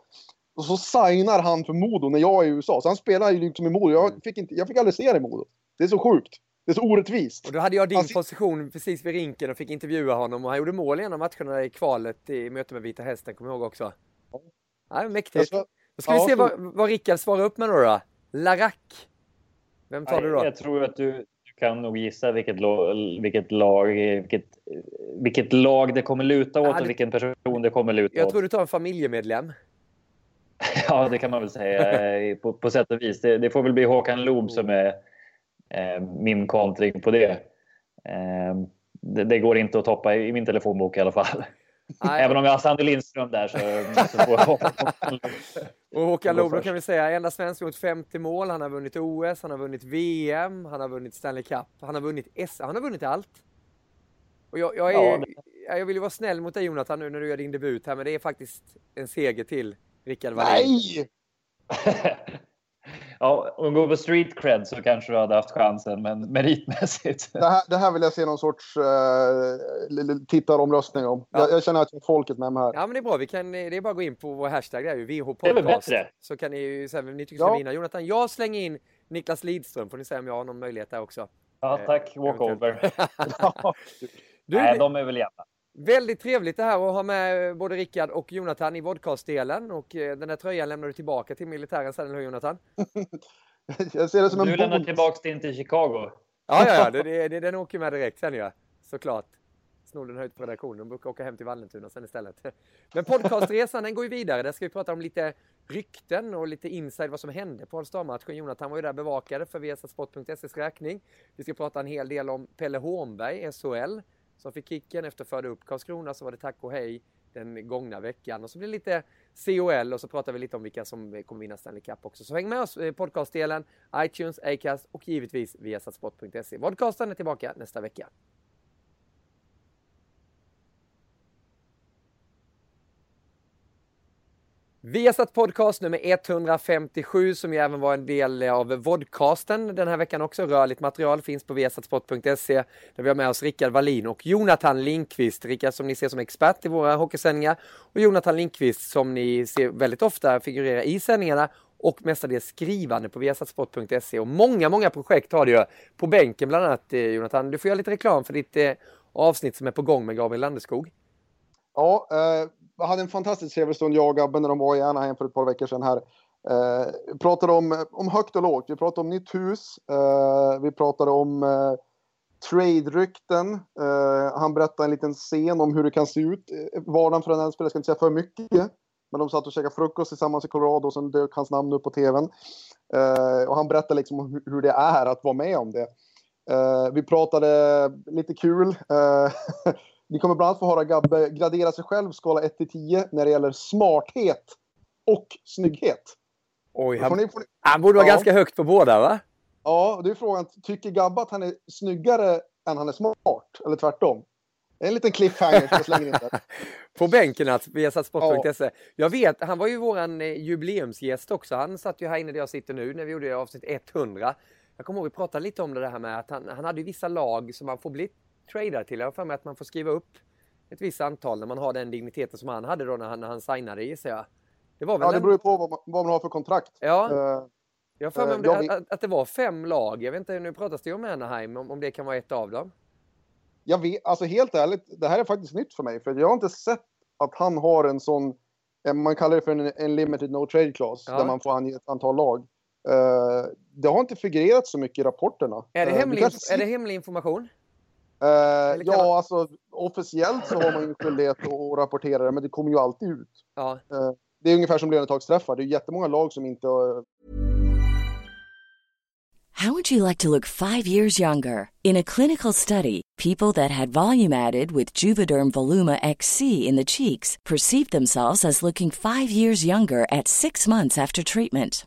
Och så signar han för Modo när jag är i USA. Så han spelar ju liksom i Modo. Jag fick, inte, jag fick aldrig se det i Modo. Det är så sjukt. Det är så orättvist. Och då hade jag din Han sit- position precis vid rinken och fick intervjua honom och han gjorde mål i en av matcherna i kvalet i möte med Vita Hästen, kommer jag ihåg också. Ja, mäktigt. Jag Då ska vi ja, se så- vad, vad Rickard svarar upp med då. då. Larac. Vem tar du då? Jag tror att du, du kan nog gissa vilket, vilket, lag, vilket, vilket lag det kommer luta åt Ja, det- och vilken person det kommer luta Jag åt. tror du tar en familjemedlem. Ja, det kan man väl säga eh, på, på sätt och vis. Det, det får väl bli Håkan Loob som är eh, min kontring på det. Eh, det. Det går inte att toppa i, i min telefonbok i alla fall. Nej, Även om jag har Sandy Lindström där så, så får jag. Och Håkan Loob, då kan vi säga, enda svensk gjort 50 mål. Han har vunnit OS, han har vunnit VM, han har vunnit Stanley Cup, han har vunnit S, han har vunnit allt. Och jag, jag, är, Ja, ja, jag vill ju vara snäll mot dig Jonathan nu när du gör din debut här, men det är faktiskt en seger till Rickard. Nej! Ja, om du går på street cred så kanske du hade haft chansen, men meritmässigt. Det här, det här vill jag se någon sorts uh, tittaromröstning om. Ja. Jag, jag känner att jag har folket med mig här. Ja men det är bra, vi kan, det är bara att gå in på vår hashtag, det är ju VH Det är väl Podcast. bättre. Så kan ni ju säga vem ni tycker Ja. ska vinna. Jonathan, jag slänger in Niklas Lidström, får ni säga om jag har någon möjlighet där också. Ja, tack. Walkover. Du, Nej, de är väl jämna. Väldigt trevligt det här att ha med både Rickard och Jonathan i vodcast-delen och eh, den här tröjan lämnar du tillbaka till militären sen, eller hur Jonathan? jag ser det som en Du lämnar tillbaka din till Chicago. Ja, ja, ja, det, det, det, den åker med direkt sen ja, såklart. Snor den höjt på redaktionen, de brukar åka hem till Vallentuna sen istället. Men podcastresan den går ju vidare, där ska vi prata om lite rykten och lite inside vad som hände på All-Star-matchen. Jonathan var ju där bevakade för Viasatsport.ses räkning. Vi ska prata en hel del om Pelle Hornberg, SHL, som fick kicken efter att föra upp Karlskrona, så var det tack och hej den gångna veckan. Och så blir det lite COL och så pratar vi lite om vilka som kommer vinna Stanley Cup också. Så häng med oss i podcastdelen, iTunes, Acast och givetvis via satsport.se. Podcasten är tillbaka nästa vecka. Viasat podcast nummer 157 som ju även var en del av vodcasten den här veckan också. Rörligt material finns på viasatsport.se där vi har med oss Rickard Wallin och Jonathan Linkvist. Rickard som ni ser som expert i våra hockeysändningar och Jonathan Linkvist som ni ser väldigt ofta figurera i sändningarna och mestadels skrivande på viasatsport.se och många, många projekt har du ju på bänken bland annat eh, Jonathan. Du får göra lite reklam för ditt eh, avsnitt som är på gång med Gabriel Landeskog. Ja, eh, hade en fantastisk trevlig stund jag och Gabbe, när de var i Anaheim för ett par veckor sedan här. Eh, vi pratade om, om högt och lågt. Vi pratade om nytt hus. Eh, vi pratade om eh, trade-rykten. Eh, han berättade en liten scen om hur det kan se ut. Eh, vardagen för en NHL-spelare, jag ska inte säga för mycket. Men de satt och käkade frukost tillsammans i Colorado och sen dök hans namn upp på tvn. Eh, och han berättade liksom hur, hur det är att vara med om det. Eh, vi pratade lite kul. Eh, Ni kommer bland annat få höra Gabbe gradera sig själv skala 1 till 10 när det gäller smarthet och snygghet. Oj, han, får ni- får ni- han borde vara Ja. ganska högt på båda va? Ja, det är frågan. Tycker Gabbe att han är snyggare än han är smart? Eller tvärtom? En liten cliffhanger som jag slänger in där. På bänken att vi har satt sport.se. Jag vet, han var ju våran eh, jubileumsgäst också. Han satt ju här inne där jag sitter nu när vi gjorde avsnitt 100. Jag kommer ihåg vi pratade lite om det här med att han, han hade ju vissa lag som man får bli tradad till. Jag har för mig att man får skriva upp ett visst antal när man har den digniteten som han hade då när han, när han signade gissar jag. Det var väl Ja, det beror ju på vad man, vad man har för kontrakt. Ja. Eh, Jag har för mig om Eh, det, jag att, att det var fem lag. Jag vet inte, nu pratas det ju om Anaheim, om, om det kan vara ett av dem. jag vet, alltså helt ärligt, det här är faktiskt nytt för mig. För jag har inte sett att han har en sån, eh, man kallar det för en, en limited no trade clause, Ja. där man får ange ett antal lag. Eh, det har inte figurerat så mycket i rapporterna. Är det, hemlig, är det hemlig information? Eh, ja, alltså officiellt så har man ju skyldighet att rapportera det, men det kommer ju alltid ut. Ja. Eh, det är ungefär som lönetagsträffar. Det är jättemånga lag som inte... How would you like to look five years younger? In a clinical study, people that had volume added with Juvederm Voluma XC in the cheeks perceived themselves as looking five years younger at six months after treatment.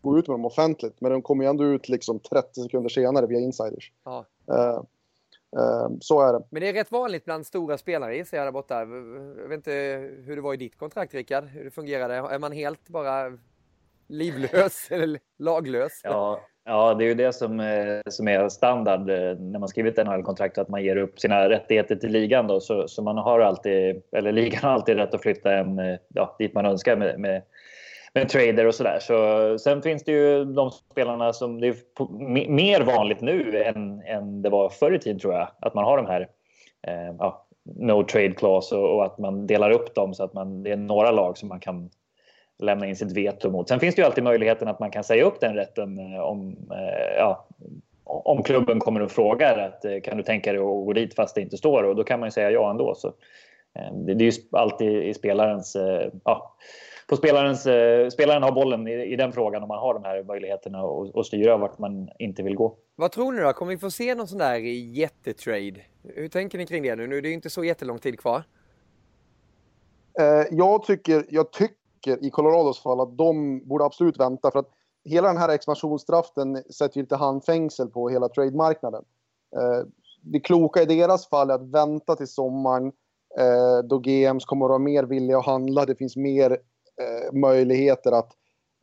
Gå ut med dem offentligt. Men de kommer ju ändå ut liksom 30 sekunder senare via insiders. Ja. Eh, så är det. Men det är rätt vanligt bland stora spelare gissar jag där borta. Jag vet inte hur det var i ditt kontrakt Rickard, hur det fungerade. Är man helt bara livlös eller laglös? Ja, ja, det är ju det som, eh, som är standard när man skrivit NHL-kontrakt, att man ger upp sina rättigheter till ligan. Då, så, så man har alltid, eller ligan har alltid rätt att flytta en ja, dit man önskar med, med, med trader och sådär. Så, sen finns det ju de spelarna som, det är på, mer vanligt nu än, än det var förr i tiden tror jag, att man har de här eh, ja, no trade clause och, och att man delar upp dem så att man, det är några lag som man kan lämna in sitt veto mot. Sen finns det ju alltid möjligheten att man kan säga upp den rätten eh, om, eh, ja, om klubben kommer och frågar att eh, kan du tänka dig att gå dit fast det inte står och då kan man ju säga ja ändå. Så, eh, det, det är ju alltid i spelarens, eh, ja, på spelarens, eh, spelaren har bollen i, i den frågan om man har de här möjligheterna att styra vart man inte vill gå. Vad tror ni då? Kommer vi få se någon sån där jättetrade? Hur tänker ni kring det nu? Nu är det ju inte så jättelång tid kvar. Eh, jag, tycker, jag tycker i Colorados fall att de borde absolut vänta. För att hela den här expansionsdraften sätter ju lite handfängsel på hela trademarknaden. Eh, det kloka i deras fall är att vänta till sommaren då GMs kommer att vara mer villiga att handla. Det finns mer eh, möjligheter att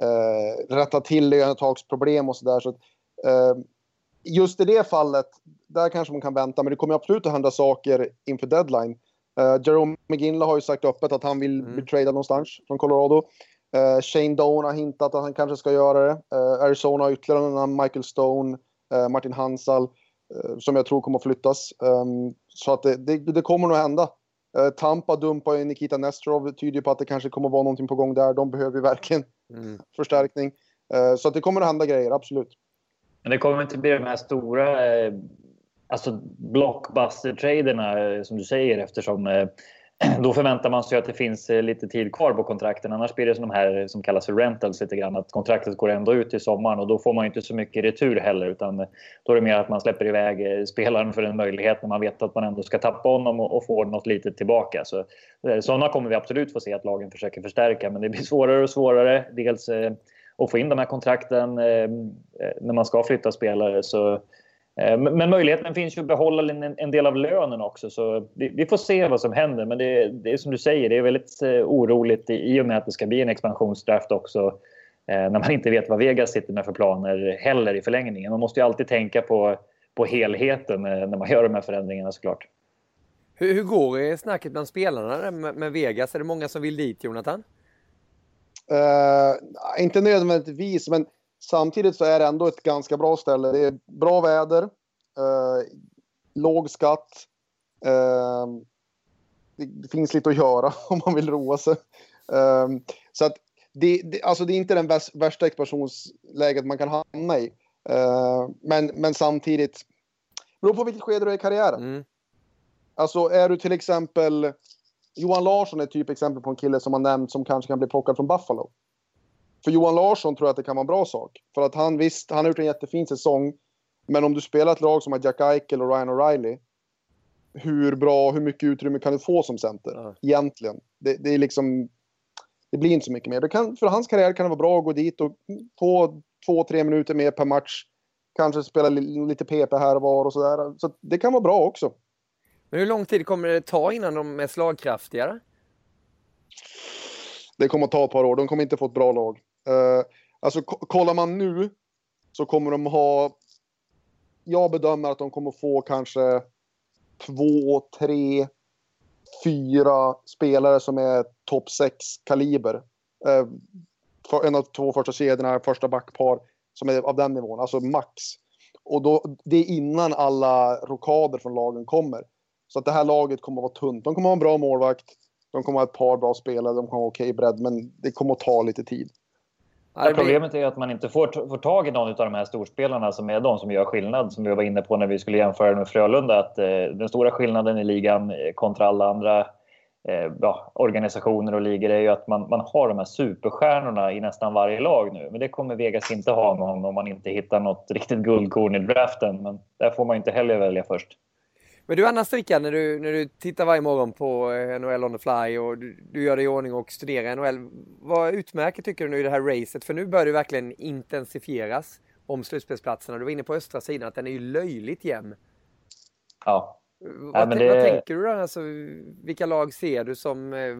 eh, rätta till lönetagsproblem och sådär. Så, att, eh, just i det fallet, där kanske man kan vänta. Men det kommer absolut att hända saker inför deadline. Uh, Jerome McGinley har ju sagt öppet att han vill bli tradad någonstans från Colorado. Uh, Shane Doan har hintat att han kanske ska göra det. Uh, Arizona har ytterligare namn, Michael Stone, uh, Martin Hansal, uh, som jag tror kommer att flyttas. Um, så att det, det, det kommer nog hända. Uh, Tampa dumpar ju Nikita Nesterov, det tyder ju på att det kanske kommer att vara någonting på gång där. De behöver ju verkligen förstärkning. Uh, så att det kommer att hända grejer, absolut. Men det kommer inte bli de här stora eh, alltså blockbuster-traderna eh, som du säger eftersom eh, då förväntar man sig att det finns eh, lite tid kvar på kontrakten. Annars blir det som de här eh, som kallas för rentals lite grann. Att kontraktet går ändå ut till sommaren och då får man inte så mycket retur heller. Utan eh, då är det mer att man släpper iväg spelaren för en möjlighet när man vet att man ändå ska tappa honom och få något litet tillbaka. Så, sådana kommer vi absolut få se att lagen försöker förstärka. Men det blir svårare och svårare. Dels att få in de här kontrakten när man ska flytta spelare. Så men möjligheten finns ju att behålla en del av lönen också. Så vi får se vad som händer. Men det, det är som du säger, det är väldigt eh, oroligt i och med att det ska bli en expansionsdraft också. Eh, när man inte vet vad Vegas sitter med för planer heller i förlängningen. Man måste ju alltid tänka på, på helheten när man gör de här förändringarna såklart. Hur, hur går snacket bland spelarna med, med Vegas? Är det många som vill dit, Jonathan? Uh, inte nödvändigtvis, men Samtidigt så är det ändå ett ganska bra ställe. Det är bra väder, eh, låg skatt. Eh, det, det, finns lite att göra om man vill roa sig. Eh, så att det, det, alltså det är inte den värsta expansionsläget man kan hamna i. Eh, men, men samtidigt, beror på vilket skede du är i karriären. Mm. Alltså är du till exempel Johan Larsson är ett typexempel på en kille som har nämnt som kanske kan bli plockad från Buffalo för Johan Larsson tror jag att det kan vara en bra sak. För att han visst, han har gjort en jättefin säsong. Men om du spelar ett lag som har Jack Eichel och Ryan O'Reilly. Hur bra, hur mycket utrymme kan du få som center? Ja. Egentligen. Det, det, är liksom... Det blir inte så mycket mer. Det kan, för hans karriär kan det vara bra att gå dit och få två, tre minuter mer per match. Kanske spela lite PP här och var och sådär. Så det kan vara bra också. Men hur lång tid kommer det ta innan de är slagkraftigare? Det kommer att ta ett par år. De kommer inte få ett bra lag. Eh, alltså kollar man nu så kommer de ha... Jag bedömer att de kommer få kanske två, tre, fyra spelare som är topp sex kaliber. Eh, för en av två första kedjorna, första backpar som är av den nivån, alltså max. Och då, det är innan alla rokader från lagen kommer. Så att det här laget kommer att vara tunt. De kommer att ha en bra målvakt, de kommer att ha ett par bra spelare, de kommer att ha okej bredd, men det kommer att ta lite tid. Ja, problemet är att man inte får, får tag i någon av de här storspelarna som är de som gör skillnad. Som vi var inne på när vi skulle jämföra med Frölunda. Att, eh, den stora skillnaden i ligan eh, kontra alla andra eh, ja, organisationer och ligor är ju att man, man har de här superstjärnorna i nästan varje lag nu. Men det kommer Vegas inte ha någon om man inte hittar något riktigt guldkorn i draften. Men där får man inte heller välja först. Men du annars Rickard, när du, när du tittar varje morgon på eh, NHL on the fly och du, du gör dig i ordning och studerar NHL. Vad utmärker tycker du nu i det här racet? För nu börjar det verkligen intensifieras om slutspelsplatserna. Du var inne på östra sidan, att den är ju löjligt jämn. Ja. Vad, ja, det... vad tänker du då? Alltså, vilka lag ser du som eh,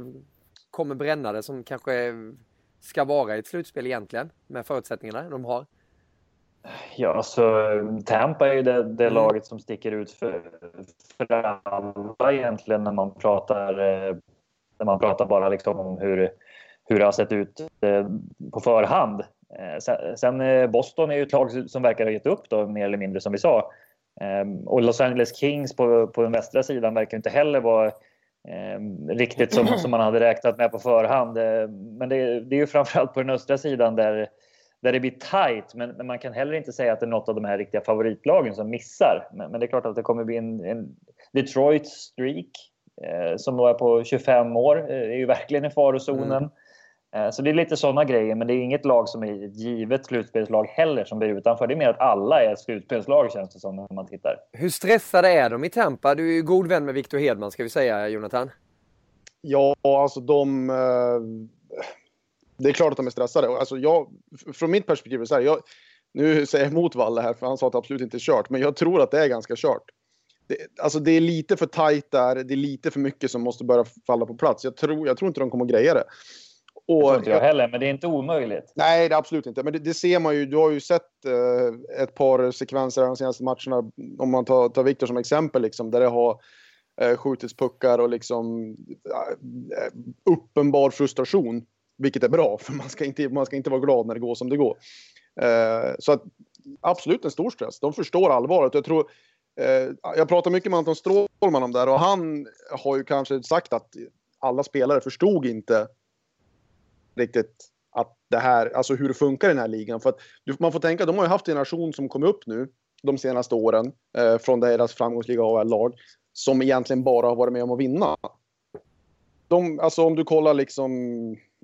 kommer bränna det, som kanske ska vara i ett slutspel egentligen, med förutsättningarna de har? Ja, alltså Tampa är ju det, det mm. laget som sticker ut för, för alla egentligen när man pratar, eh, när man pratar bara liksom om hur, hur det har sett ut eh, på förhand. Eh, sen, Boston är ju ett lag som verkar ha gett upp då, mer eller mindre som vi sa. Ehm, och Los Angeles Kings på, på den västra sidan verkar inte heller vara eh, riktigt som, som man hade räknat med på förhand. Men det, det är ju framförallt på den östra sidan där där det blir tight. Men, men, man kan heller inte säga att det är något av de här riktiga favoritlagen som missar. Men, men det är klart att det kommer bli en, en Detroit streak eh, som då är på 25 år. Eh, är ju verkligen i farozonen. Mm. Eh, så det är lite sådana grejer. Men det är inget lag som är ett givet slutspelslag heller som blir utanför. Det är mer att alla är slutspelslag känns det som när man tittar. Hur stressade är de i Tampa? Du är ju god vän med Victor Hedman ska vi säga, Jonathan. Ja, alltså de... Eh det är klart att de är stressade. Alltså jag, från mitt perspektiv är så här, jag, nu säger jag emot Valle här för han sa att det absolut inte är kört, men jag tror att det är ganska kört. Det, alltså det är lite för tajt där, det är lite för mycket som måste börja falla på plats. Jag tror, jag tror inte de kommer att greja det. Och, det tror inte jag heller, men det är inte omöjligt. Nej, det är absolut inte. Men det, det ser man ju. Du har ju sett eh, ett par sekvenser de senaste matcherna, om man tar, tar Viktor som exempel, liksom, där det har eh, skjutits puckar och liksom eh, uppenbar frustration vilket är bra, för man ska inte, man ska inte vara glad när det går som det går. Eh, så att, absolut en stor stress. De förstår allvaret. Jag, tror, eh, jag pratar mycket med Anton Strålman om det här och han har ju kanske sagt att alla spelare förstod inte riktigt att det här, alltså hur det funkar i den här ligan. För att man får tänka, de har ju haft en generation som kom upp nu de senaste åren eh, från deras framgångsrika AHL-lag som egentligen bara har varit med om att vinna. de, alltså om du kollar liksom,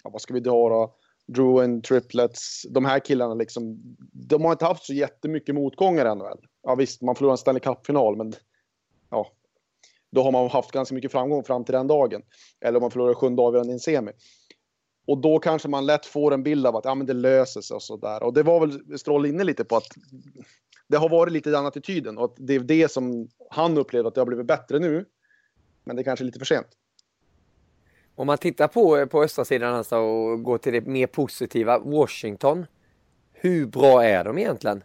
ja, vad ska vi dra då? Drew Triplets, de här killarna liksom, de har inte haft så jättemycket motgångar ännu. Ja visst, man förlorar en Stanley Cup-final, men ja, då har man haft ganska mycket framgång fram till den dagen. Eller om man förlorar sjunde avgörande i en semi. Och då kanske man lätt får en bild av att ja, men det löser sig och sådär. Och det var väl Stroll inne lite på att det har varit lite den attityden och att det är det som han upplevde att det har blivit bättre nu. Men det är kanske är lite för sent. Om man tittar på, eh, på östra sidan alltså och går till det mer positiva, Washington. Hur bra är de egentligen?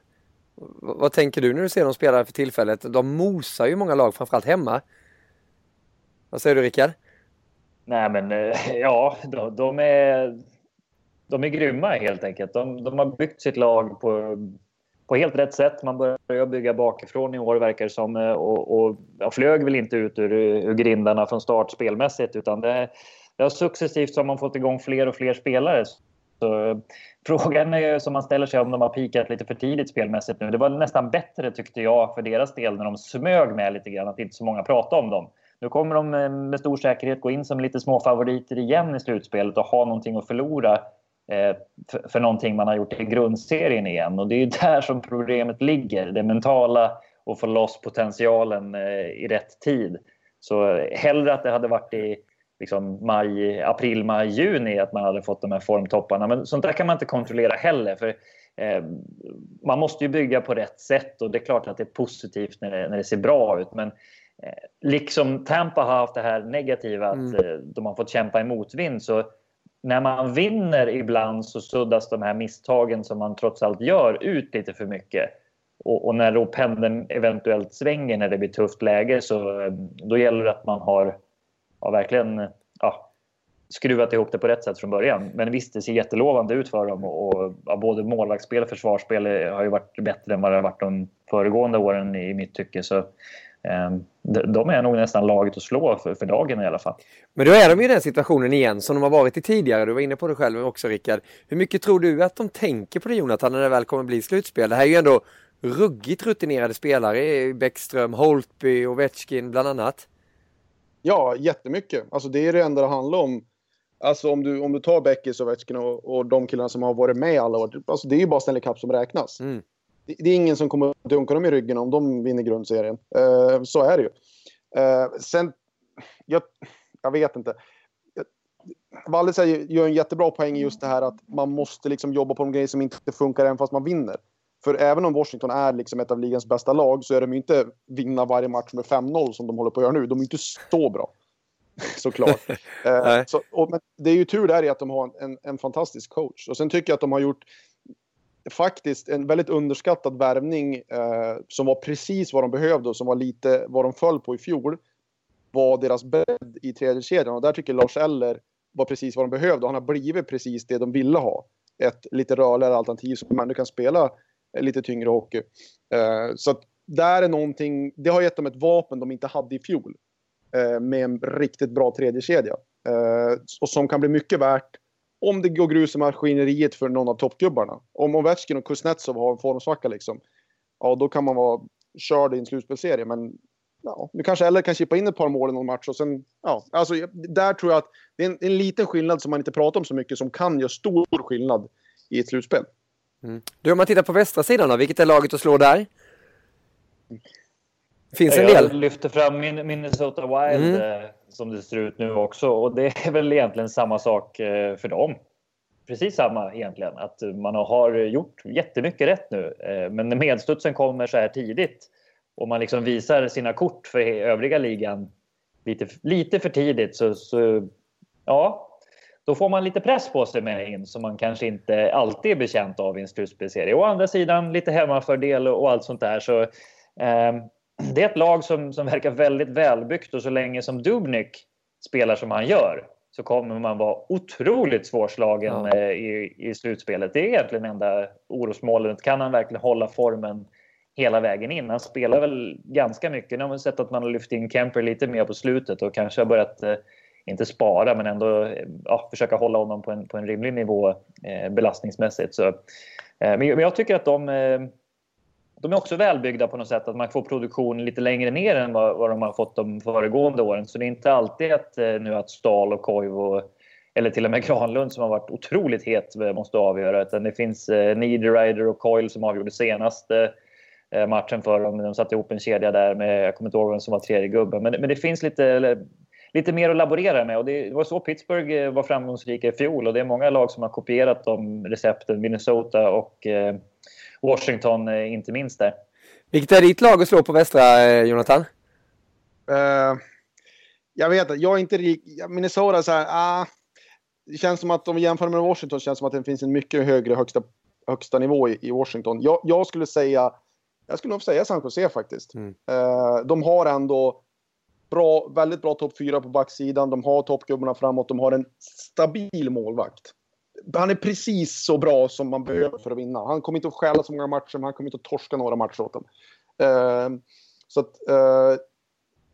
Vad tänker du när du ser dem spela för tillfället? De mosar ju många lag, framförallt hemma. Vad säger du Rickard? Nej men eh, ja, de, de, är, de är grymma helt enkelt. De, de har byggt sitt lag på, på helt rätt sätt. Man börjar bygga bakifrån i år verkar det som. Eh, och, och jag flög väl inte ut ur, ur grindarna från start spelmässigt utan det, Ja successivt så har man fått igång fler och fler spelare. Så, eh, frågan är som man ställer sig om de har pikat lite för tidigt spelmässigt nu. Det var nästan bättre tyckte jag för deras del när de smög med lite grann, att inte så många pratade om dem. Nu kommer de eh, med stor säkerhet gå in som lite små favoriter igen i slutspelet och ha någonting att förlora eh, för, för någonting man har gjort i grundserien igen. Och det är där som problemet ligger. Det mentala och få loss potentialen eh, i rätt tid. Så eh, hellre att det hade varit i liksom maj, april, maj, juni att man hade fått de här formtopparna. Men sånt där kan man inte kontrollera heller. För eh, Man måste ju bygga på rätt sätt och det är klart att det är positivt när det, när det ser bra ut. Men eh, liksom Tampa har haft det här negativa att mm. eh, de har fått kämpa i motvind så när man vinner ibland så suddas de här misstagen som man trots allt gör ut lite för mycket. Och, och när då pendeln eventuellt svänger när det blir tufft läge så då gäller det att man har har verkligen eh, ja, skruvat ihop det på rätt sätt från början. Men visst, det ser jättelovande ut för dem och, och ja, både målvaktsspel och försvarsspel eh, har ju varit bättre än vad det har varit de föregående åren i mitt tycke. Så, ehm, de är nog nästan laget att slå för, för dagen i alla fall. Men då är de i den situationen igen som de har varit i tidigare. Du var inne på det själv också Rickard. Hur mycket tror du att de tänker på det Jonathan när det väl kommer bli slutspel? Det här är ju ändå ruggigt rutinerade spelare. Bäckström, Holtby, Ovechkin bland annat. Ja, jättemycket. Alltså det är det enda det handlar om. Alltså om du, om du tar Beckis, Ovechkin och, och de killarna som har varit med alla år. Alltså det är ju bara Stanley Cup som räknas. Mm. Det, det, är ingen som kommer att dunka dem i ryggen om de vinner grundserien. Uh, så är det ju. Uh, sen, jag, jag vet inte. Valle gör en jättebra poäng i just det här att man måste liksom jobba på de grejer som inte funkar även fast man vinner. För även om Washington är liksom ett av ligans bästa lag så är de ju inte vinna varje match med 5-0 som de håller på att göra nu. De är inte så bra. Såklart. eh, så, och, men det är ju tur där i att de har en, en fantastisk coach. Och sen tycker jag att de har gjort faktiskt en väldigt underskattad värvning eh, som var precis vad de behövde och som var lite vad de föll på i fjol. Var deras bredd i tredje kedjan och där tycker Lars Eller var precis vad de behövde. Han har blivit precis det de ville ha. Ett lite rörligare alternativ som ändå kan spela Eh, lite tyngre hockey. Eh, så att där är någonting, det har gett dem ett vapen de inte hade i fjol. Eh, med en riktigt bra tredje kedja eh, Och som kan bli mycket värt om det går grus i maskineriet för någon av toppgubbarna. Om Ovechkin och Kuznetsov har en formsvacka liksom. Ja, då kan man vara körd i en slutspelsserie. Men ja, nu kanske Eller kan chippa in ett par mål i någon match och sen, ja, alltså där tror jag att det är en, en liten skillnad som man inte pratar om så mycket som kan göra stor skillnad i ett slutspel. Mm. Du, om man tittar på västra sidan då, vilket är laget att slå där? Finns en del. Jag lyfter fram Minnesota Wild mm. Eh, som det ser ut nu också och det är väl egentligen samma sak eh, för dem. Precis samma egentligen, att man har gjort jättemycket rätt nu. Eh, men när medstudsen kommer så här tidigt och man liksom visar sina kort för övriga ligan lite, lite för tidigt så, så ja, då får man lite press på sig med in som man kanske inte alltid är bekänt av i en slutspelserie. Å andra sidan lite hemmafördel och allt sånt där. Så, eh, det är ett lag som, som verkar väldigt välbyggt och så länge som Dubnik spelar som han gör så kommer man vara otroligt svårslagen ja. eh, i, i slutspelet. Det är egentligen enda orosmålet. Kan han verkligen hålla formen hela vägen in? Han spelar väl ganska mycket. Nu har man sett att man har lyft in Kemper lite mer på slutet och kanske har börjat eh, inte spara, men ändå ja, försöka hålla honom på en, på en rimlig nivå eh, belastningsmässigt. Så, eh, men, men, jag tycker att de, eh, de är också välbyggda på något sätt. Att man får produktion lite längre ner än vad, vad de har fått de föregående åren. Så det är inte alltid att, eh, nu att Stahl och Koivu eller till och med Granlund som har varit otroligt het eh, måste avgöra. Utan det finns eh, Niederreiter och Coil som avgjorde senaste eh, matchen för dem. De satte ihop en kedja där med, jag kommer inte ihåg vem som var tredje gubben. Men, men det finns lite, lite mer att laborera med och det var så Pittsburgh eh, var framgångsrika i fjol och det är många lag som har kopierat de recepten. Minnesota och eh, Washington eh, inte minst där. Vilket är ditt lag att slå på västra, Jonathan? Uh, jag vet att jag är inte rik. Minnesota så här, ah, det känns som att om vi jämför med Washington känns det som att det finns en mycket högre högsta, högsta nivå i, i Washington. Jag, jag, skulle säga, jag skulle nog säga San Jose faktiskt. Mm. Uh, de har ändå bra, väldigt bra topp fyra på backsidan. De har toppgubbarna framåt. De har en stabil målvakt. Han är precis så bra som man behöver för att vinna. Han kommer inte att stjäla så många matcher, men han kommer inte att torska några matcher åt dem. Uh, så att, uh,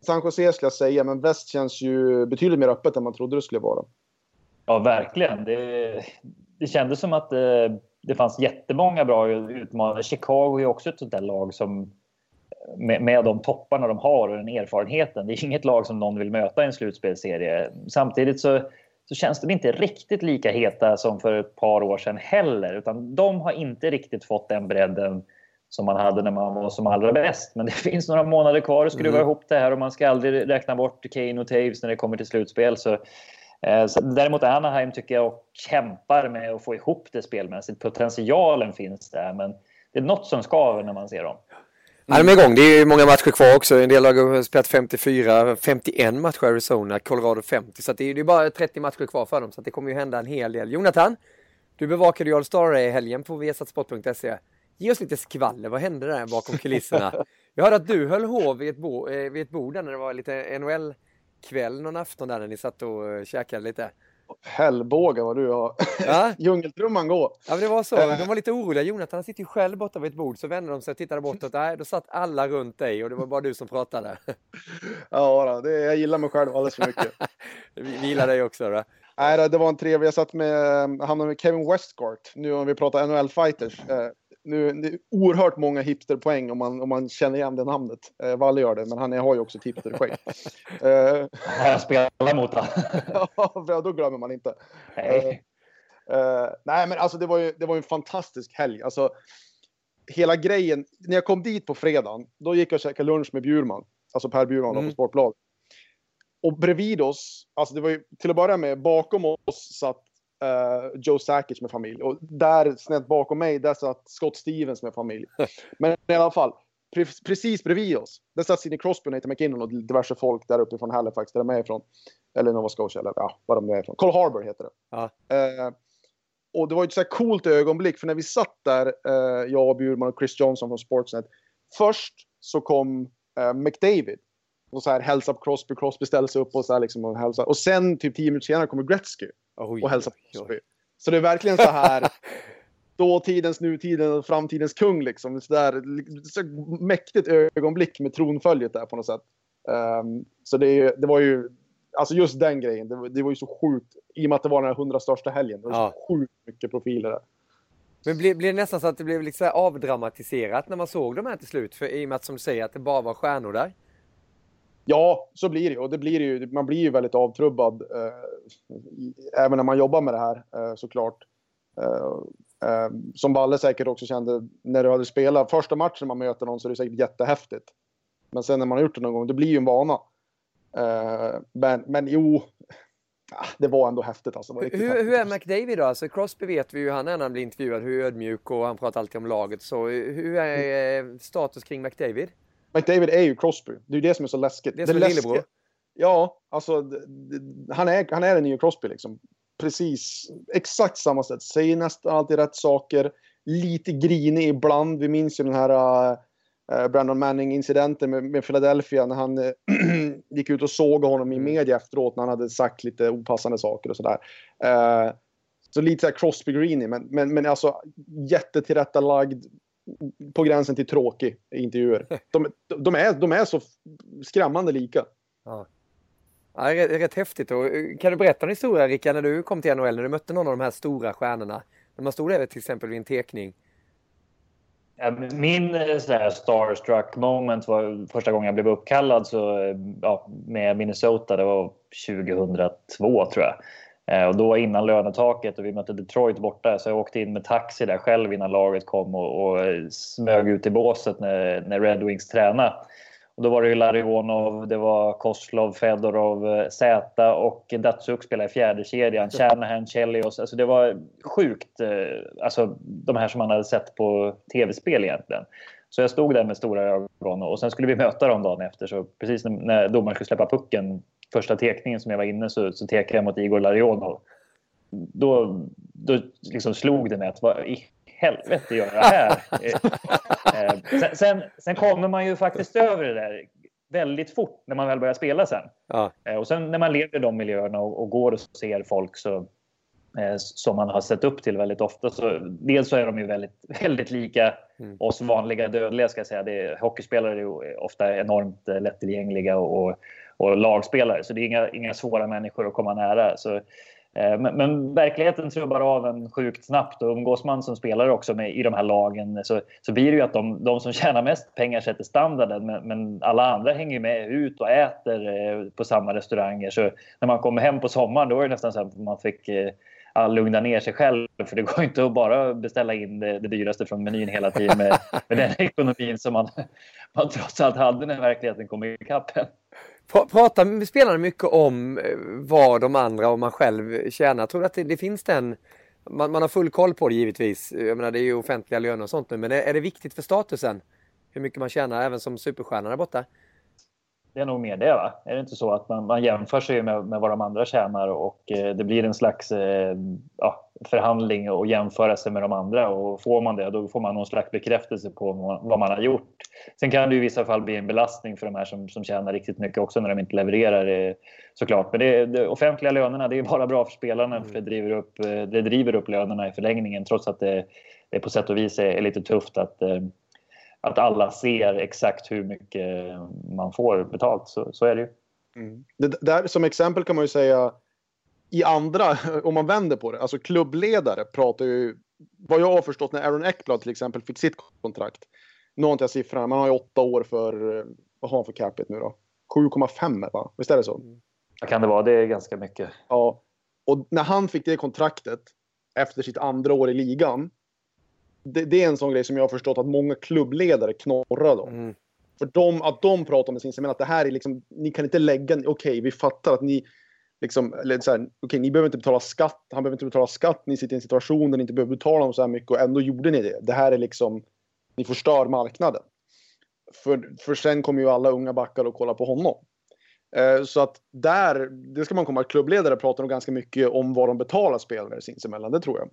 San Jose skulle jag säga, men väst känns ju betydligt mer öppet än man trodde det skulle vara. Ja, verkligen. Det, det kändes som att det, det fanns jättemånga bra utmanare. Chicago är också ett sånt där lag som med, med de topparna de har och den erfarenheten. Det är inget lag som någon vill möta i en slutspelserie. Samtidigt så, så känns de inte riktigt lika heta som för ett par år sedan heller. Utan de har inte riktigt fått den bredden som man hade när man var som allra bäst. Men det finns några månader kvar att skruva mm. ihop det här och man ska aldrig räkna bort Kane och Taves när det kommer till slutspel. Så Eh, så däremot Anaheim tycker jag kämpar med att få ihop det spelmässigt. Potentialen finns där, men det är något som skaver när man ser dem. Ja, de är igång. Det är många matcher kvar också. En del har spelat 54, 51 matcher i Arizona, Colorado 50. Så det är bara 30 matcher kvar för dem. Så det kommer ju hända en hel del. Jonathan, du bevakade ju All Star i helgen på viasatsport.se. Ge oss lite skvaller. Vad hände där bakom kulisserna? Jag hörde att du höll hov vid ett, bo, eh, vid ett bord där när det var lite NHL kväll någon afton där när ni satt och eh, käkade lite? Hellbåga vad du har. Ja? Djungeltrumman går. Ja, men det var så. Eh. De var lite oroliga. Jonathan han sitter ju själv borta vid ett bord. Så vände de sig och tittade bortåt. Nej, då satt alla runt dig och det var bara du som pratade. ja, det, jag gillar mig själv alldeles för mycket. Vi gillar dig också. Då. Nej, det var en trevlig. Jag satt med, hamnade med Kevin Westgart. Nu om vi pratar NHL-fighters. Nu, det är oerhört många hipsterpoäng om man, om man känner igen det namnet. Eh, Valle gör det, men han har ju också ett hipsterskägg. eh, jag spelar mot honom. ja, då glömmer man inte. Nej. Eh, eh, nej, men alltså det var ju, det var ju en fantastisk helg. Alltså, hela grejen, när jag kom dit på fredagen, då gick jag och käkade lunch med Bjurman. Alltså Per Bjurman mm. på Sportbladet. Och bredvid oss, alltså det var ju till att börja med, bakom oss satt uh, Joe Sakic med familj. Och där snett bakom mig, där satt Scott Stevens med familj. Men i alla fall, pre precis bredvid oss, där satt Sidney Crosby, Nathan McKinnon och diverse folk där uppe från Halifax, där de är ifrån. Eller Nova Scotia, eller ja, var de är ifrån. Cole Harbour heter det. Ja. Uh, och det var ett så här coolt ögonblick, för när vi satt där, uh, jag och Bjurman och Chris Johnson från Sportsnet. Först så kom McDavid och så här hälsa på Crosby, Crosby ställer sig upp och så här liksom och hälsar. Och sen typ tio minuter senare kommer Gretzky och hälsar på Crosby. Så det är verkligen så här dåtidens, nutidens och framtidens kung liksom. Så där, så mäktigt ögonblick med tronföljet där på något sätt. Um, så det, det var ju, alltså just den grejen, det, det, var ju så sjukt. I och med att det var den här hundra största helgen. Det var ja. så sjukt mycket profiler där. Men blev, blev det nästan så att det blev liksom avdramatiserat när man såg de här till slut? För i och med att som du säger att det bara var stjärnor där. Ja, så blir det och det blir ju. Man blir ju väldigt avtrubbad eh, även när man jobbar med det här eh, såklart. Eh, eh som Balle säkert också kände när du hade spelat första matchen man möter någon så är det säkert jättehäftigt. Men sen när man har gjort det någon gång, det blir ju en vana. Eh, men, men jo, det var ändå häftigt alltså. Hur, hur, är McDavid då? Alltså Crosby vet vi ju, han är när han blir intervjuad, hur ödmjuk och han pratar alltid om laget. Så hur är mm. status kring McDavid? McDavid är ju Crosby. Det är ju det som är så läskigt. Det är som det lillebror? Ja, alltså han är, han är den nya Crosby liksom. Precis, exakt samma sätt. Säger nästan alltid rätt saker. Lite grinig ibland. Vi minns ju den här uh, Brandon Manning-incidenten med, med, Philadelphia när han uh, gick ut och såg honom i mm. media efteråt när han hade sagt lite opassande saker och sådär. Uh, så lite såhär Crosby Greeny, men, men, men alltså jättetillrättalagd, på gränsen till tråkig intervjuer. De, de, är, de är så skrämmande lika. Ja. Ja, det är rätt häftigt. Och eh, kan du berätta en historia Rickard, när du kom till NHL, när du mötte någon av de här stora stjärnorna? När man stod där till exempel vid en tekning? Min eh, starstruck moment var första gången jag blev uppkallad så, eh, ja, med Minnesota. Det var 2002 tror jag. Eh, och då innan lönetaket och vi mötte Detroit borta så jag åkte in med taxi där själv innan laget kom och, och smög ut i båset när, när Red Wings tränade. Och då var det ju Larionov, det var Koslov, Fedorov, Zäta och Datsuk spelade i fjärde kedjan. Shanahan, Chelios. Alltså det var sjukt. Alltså de här som man hade sett på tv-spel egentligen. Så jag stod där med stora ögon och sen skulle vi möta dem dagen efter. Så precis när domaren skulle släppa pucken första tekningen som jag var inne så, så tekade jag mot Igor Larionov. Då, då liksom slog det mig att vad i helvete gör jag här? Eh, eh, sen, sen, sen, kommer man ju faktiskt över det där väldigt fort när man väl börjar spela sen. Ja. Eh, och sen när man lever i de miljöerna och, och går och ser folk så, som man har sett upp till väldigt ofta. Så, dels så är de ju väldigt, väldigt lika mm. oss vanliga dödliga. Ska jag säga. Det är, hockeyspelare är ofta enormt lättillgängliga och, och, och lagspelare. Så det är inga, inga svåra människor att komma nära. Så, Eh, men, men, verkligheten trubbar av en sjukt snabbt och umgås man som spelare också med, i de här lagen så, så blir det ju att de, de som tjänar mest pengar sätter standarden men, men, alla andra hänger med ut och äter eh, på samma restauranger. Så när man kommer hem på sommaren då är det nästan så att man fick eh, lugna ner sig själv för det går inte att bara beställa in det, det dyraste från menyn hela tiden med, med den ekonomin som man, man trots allt hade när verkligheten kom ikapp en. Pratar spelarna mycket om eh, vad de andra och man själv tjänar? Tror du att det, det finns den man, man, har full koll på det givetvis. Jag menar det är ju offentliga löner och sånt nu. Men är, är det viktigt för statusen? Hur mycket man tjänar även som superstjärna där borta? Det är nog mer det va? Är det inte så att man, man jämför sig med, med vad de andra tjänar och eh, det blir en slags eh, ja, förhandling och jämföra sig med de andra och får man det då får man någon slags bekräftelse på vad man har gjort. Sen kan det i vissa fall bli en belastning för de här som, som tjänar riktigt mycket också när de inte levererar eh, såklart. Men det, det offentliga lönerna det är bara bra för spelarna för det driver upp, eh, det driver upp lönerna i förlängningen trots att det, det på sätt och vis är, är lite tufft att eh, att alla ser exakt hur mycket man får betalt. Så, så är det ju. Mm. Det, där, som exempel kan man ju säga i andra, om man vänder på det, alltså klubbledare pratar ju, vad jag har förstått när Aaron Eckblad till exempel fick sitt kontrakt. Nu har inte jag siffrorna, man har ju åtta år för, vad har han för capita nu då? 7,5 va? Visst är det så? Vad kan det vara? Det är ganska mycket. Ja. Och när han fick det kontraktet efter sitt andra år i ligan det, det, är en sån grej som jag har förstått att många klubbledare knorrar om. Mm. För de, att de pratar med sin att det här är liksom, ni kan inte lägga, okej okay, vi fattar att ni liksom, eller så här, okay, ni behöver inte betala skatt, han behöver inte betala skatt, ni sitter i en situation där ni inte behöver betala dem så här mycket och ändå gjorde ni det. Det här är liksom, ni förstör marknaden. För, för sen kommer ju alla unga backar och kolla på honom. Eh, så att där, det ska man komma klubbledare pratar nog ganska mycket om vad de betalar spelare sinsemellan, det tror jag.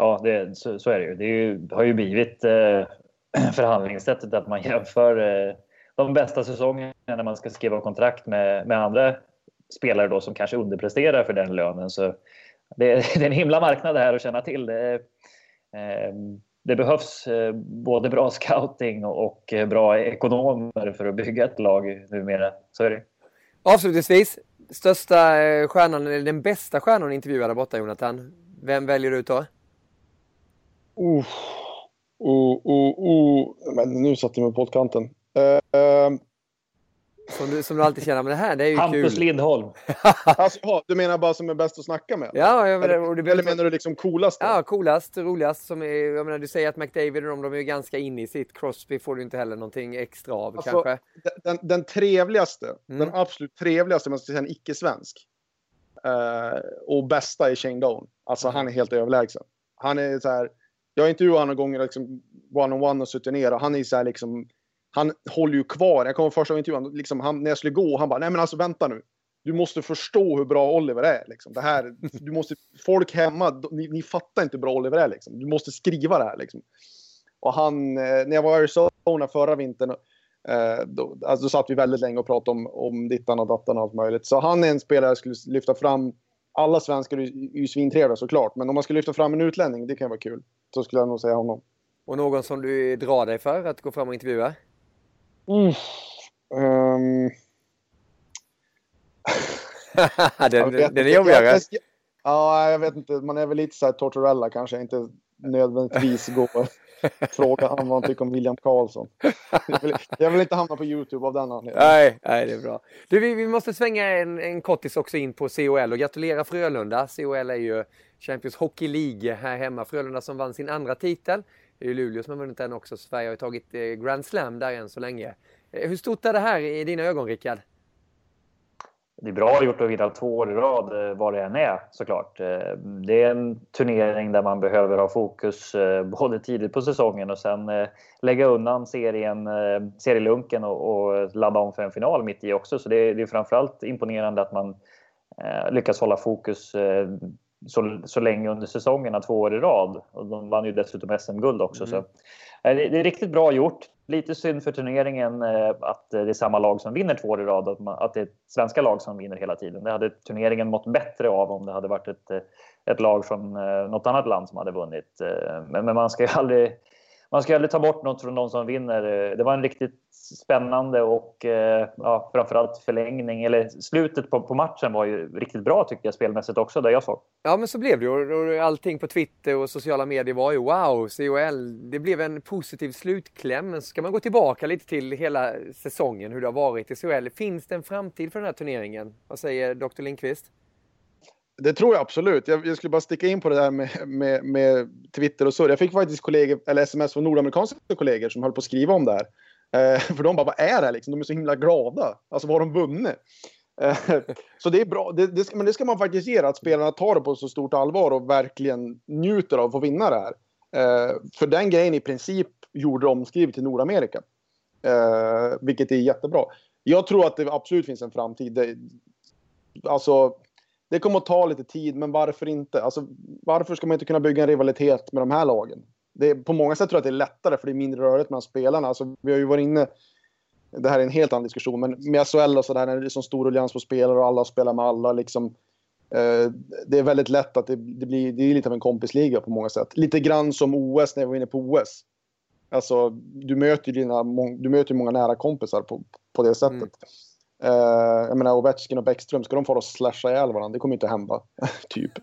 Ja, det, så, så, är det ju. Det är ju, har ju blivit eh, förhandlingssättet att man jämför eh, de bästa säsongerna när man ska skriva kontrakt med, med andra spelare då som kanske underpresterar för den lönen. Så det, det är en himla marknad det här att känna till. Det, eh, det behövs eh, både bra scouting och, bra ekonomer för att bygga ett lag numera. Så är det. Avslutningsvis, största eh, stjärnan, eller den bästa stjärnan intervjuade borta Jonathan. Vem väljer du ut då? Oh, oh, oh, oh. Men nu satte jag mig på pottkanten. Uh, som du, som du alltid känner, men det här det är ju Hampus kul. Lindholm. alltså, ja, du menar bara som är bäst att snacka med? Ja, jag menar, eller, eller menar du liksom coolast? Då? Ja, coolast, roligast. Som är, jag menar, du säger att McDavid och de, de är ganska inne i sitt. Crosby får du inte heller någonting extra av alltså, kanske. Den, den trevligaste, mm. den absolut trevligaste, man ska säga en icke-svensk. Uh, och bästa är Shane Doan. Alltså han är helt överlägsen. Han är så här jag har intervjuat honom några gånger liksom one-on-one och suttit ner och han är så här liksom, han håller ju kvar. Jag kommer första intervjun, liksom, han, när jag skulle gå, han bara, nej men alltså vänta nu. Du måste förstå hur bra Oliver är. Liksom. Det här, du måste, folk hemma, ni, ni fattar inte hur bra Oliver är. Liksom. Du måste skriva det här. Liksom. Och han, eh, när jag var i Arizona förra vintern, eh, då, alltså, då satt vi väldigt länge och pratade om, om dittan och dattan och allt möjligt. Så han är en spelare jag skulle lyfta fram. Alla svenskar är ju svintrevliga såklart, men om man skulle lyfta fram en utlänning, det kan vara kul så skulle jag nog säga honom. Och någon som du drar dig för att gå fram och intervjua? Mm. Um... den, den, den är jobbigare. Ja, jag vet inte. Man är väl lite så här Tortorella kanske, inte nödvändigtvis gå fråga han vad han tycker om William Karlsson. Jag vill, jag vill, inte hamna på Youtube av den anledningen. Nej, nej det är bra. Du, vi, vi måste svänga en, en kortis också in på COL och gratulera Frölunda. COL är ju Champions Hockey League här hemma. Frölunda som vann sin andra titel. Det är ju Luleå som har vunnit den också. Sverige har ju tagit eh, Grand Slam där än så länge. Eh, hur stort är det här i dina ögon, Rickard? Det är bra gjort att vinna två år i rad eh, vad det än är såklart. Eh, det är en turnering där man behöver ha fokus eh, både tidigt på säsongen och sen lägga undan serien, serielunken och, och ladda om för en final mitt i också. Så det är, det är framförallt imponerande att man lyckas hålla fokus så, så länge under säsongerna, två år i rad. Och de vann ju dessutom SM-guld också. Mm. Så, det är riktigt bra gjort lite synd för turneringen eh, att eh, det är samma lag som vinner två år i rad, att, att det är svenska lag som vinner hela tiden. Det hade turneringen mått bättre av om det hade varit ett, eh, ett lag från något annat land som hade vunnit. Men, men man ska ju aldrig man ska aldrig ta bort något från de som vinner. Eh, det var en riktigt spännande och eh, ja, framförallt förlängning, eller slutet på, på, matchen var ju riktigt bra tyckte jag spelmässigt också, där jag såg. Ja, men så blev det ju. Allting på Twitter och sociala medier var ju wow, COL. Det blev en positiv slutkläm. Men ska man gå tillbaka lite till hela säsongen, hur det har varit i COL. Finns det en framtid för den här turneringen? Vad säger Dr. Lindqvist? Det tror jag absolut. Jag, jag, skulle bara sticka in på det där med, med, med Twitter och så. Jag fick faktiskt kollegor, eller sms från nordamerikanska kollegor som höll på att skriva om det här. Eh, för de bara, vad är det här liksom? De är så himla glada. Alltså vad har de vunnit? Eh, så det är bra. Det, det, ska, men det ska man faktiskt ge att spelarna tar det på så stort allvar och verkligen njuter av att få vinna det här. Eh, för den grejen i princip gjorde de omskrivet till Nordamerika. Eh, vilket är jättebra. Jag tror att det absolut finns en framtid. Det, alltså, det kommer att ta lite tid, men varför inte? Alltså, varför ska man inte kunna bygga en rivalitet med de här lagen? Det är, på många sätt tror jag att det är lättare, för det är mindre rörigt mellan spelarna. Alltså, vi har ju varit inne... Det här är en helt annan diskussion, men med SHL och sådär, när det är så stor ruljans på spelare och alla spelar med alla, liksom, eh, det är väldigt lätt att det, det, blir det är lite av en kompisliga på många sätt. Lite grann som OS när vi var inne på OS. Alltså, du möter ju dina, du möter många nära kompisar på, på det sättet. Mm. Uh, jag menar Ovechkin och Bäckström, ska de fara och slasha ihjäl varandra? Det kommer inte hända. typ.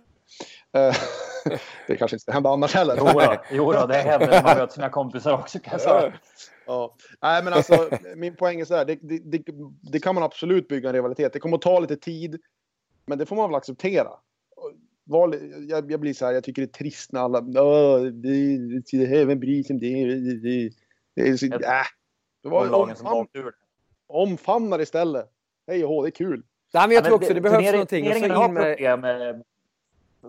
Uh, det kanske inte ska hända annars heller. Jo, då, jo då, det händer när man möter sina kompisar också kan jag säga. Ja. Nej, men alltså, min poäng är så här, det, det, det, det, kan man absolut bygga en rivalitet. Det kommer att ta lite tid, men det får man väl acceptera. Jag, jag blir så här, jag tycker det är trist när alla... Vem bryr sig om det? det, det är så, äh. det var, som omfam, omfamnar istället. Hej och hå, det är kul. Nej, men jag tror också det behövs någonting. Turneringen har problem med...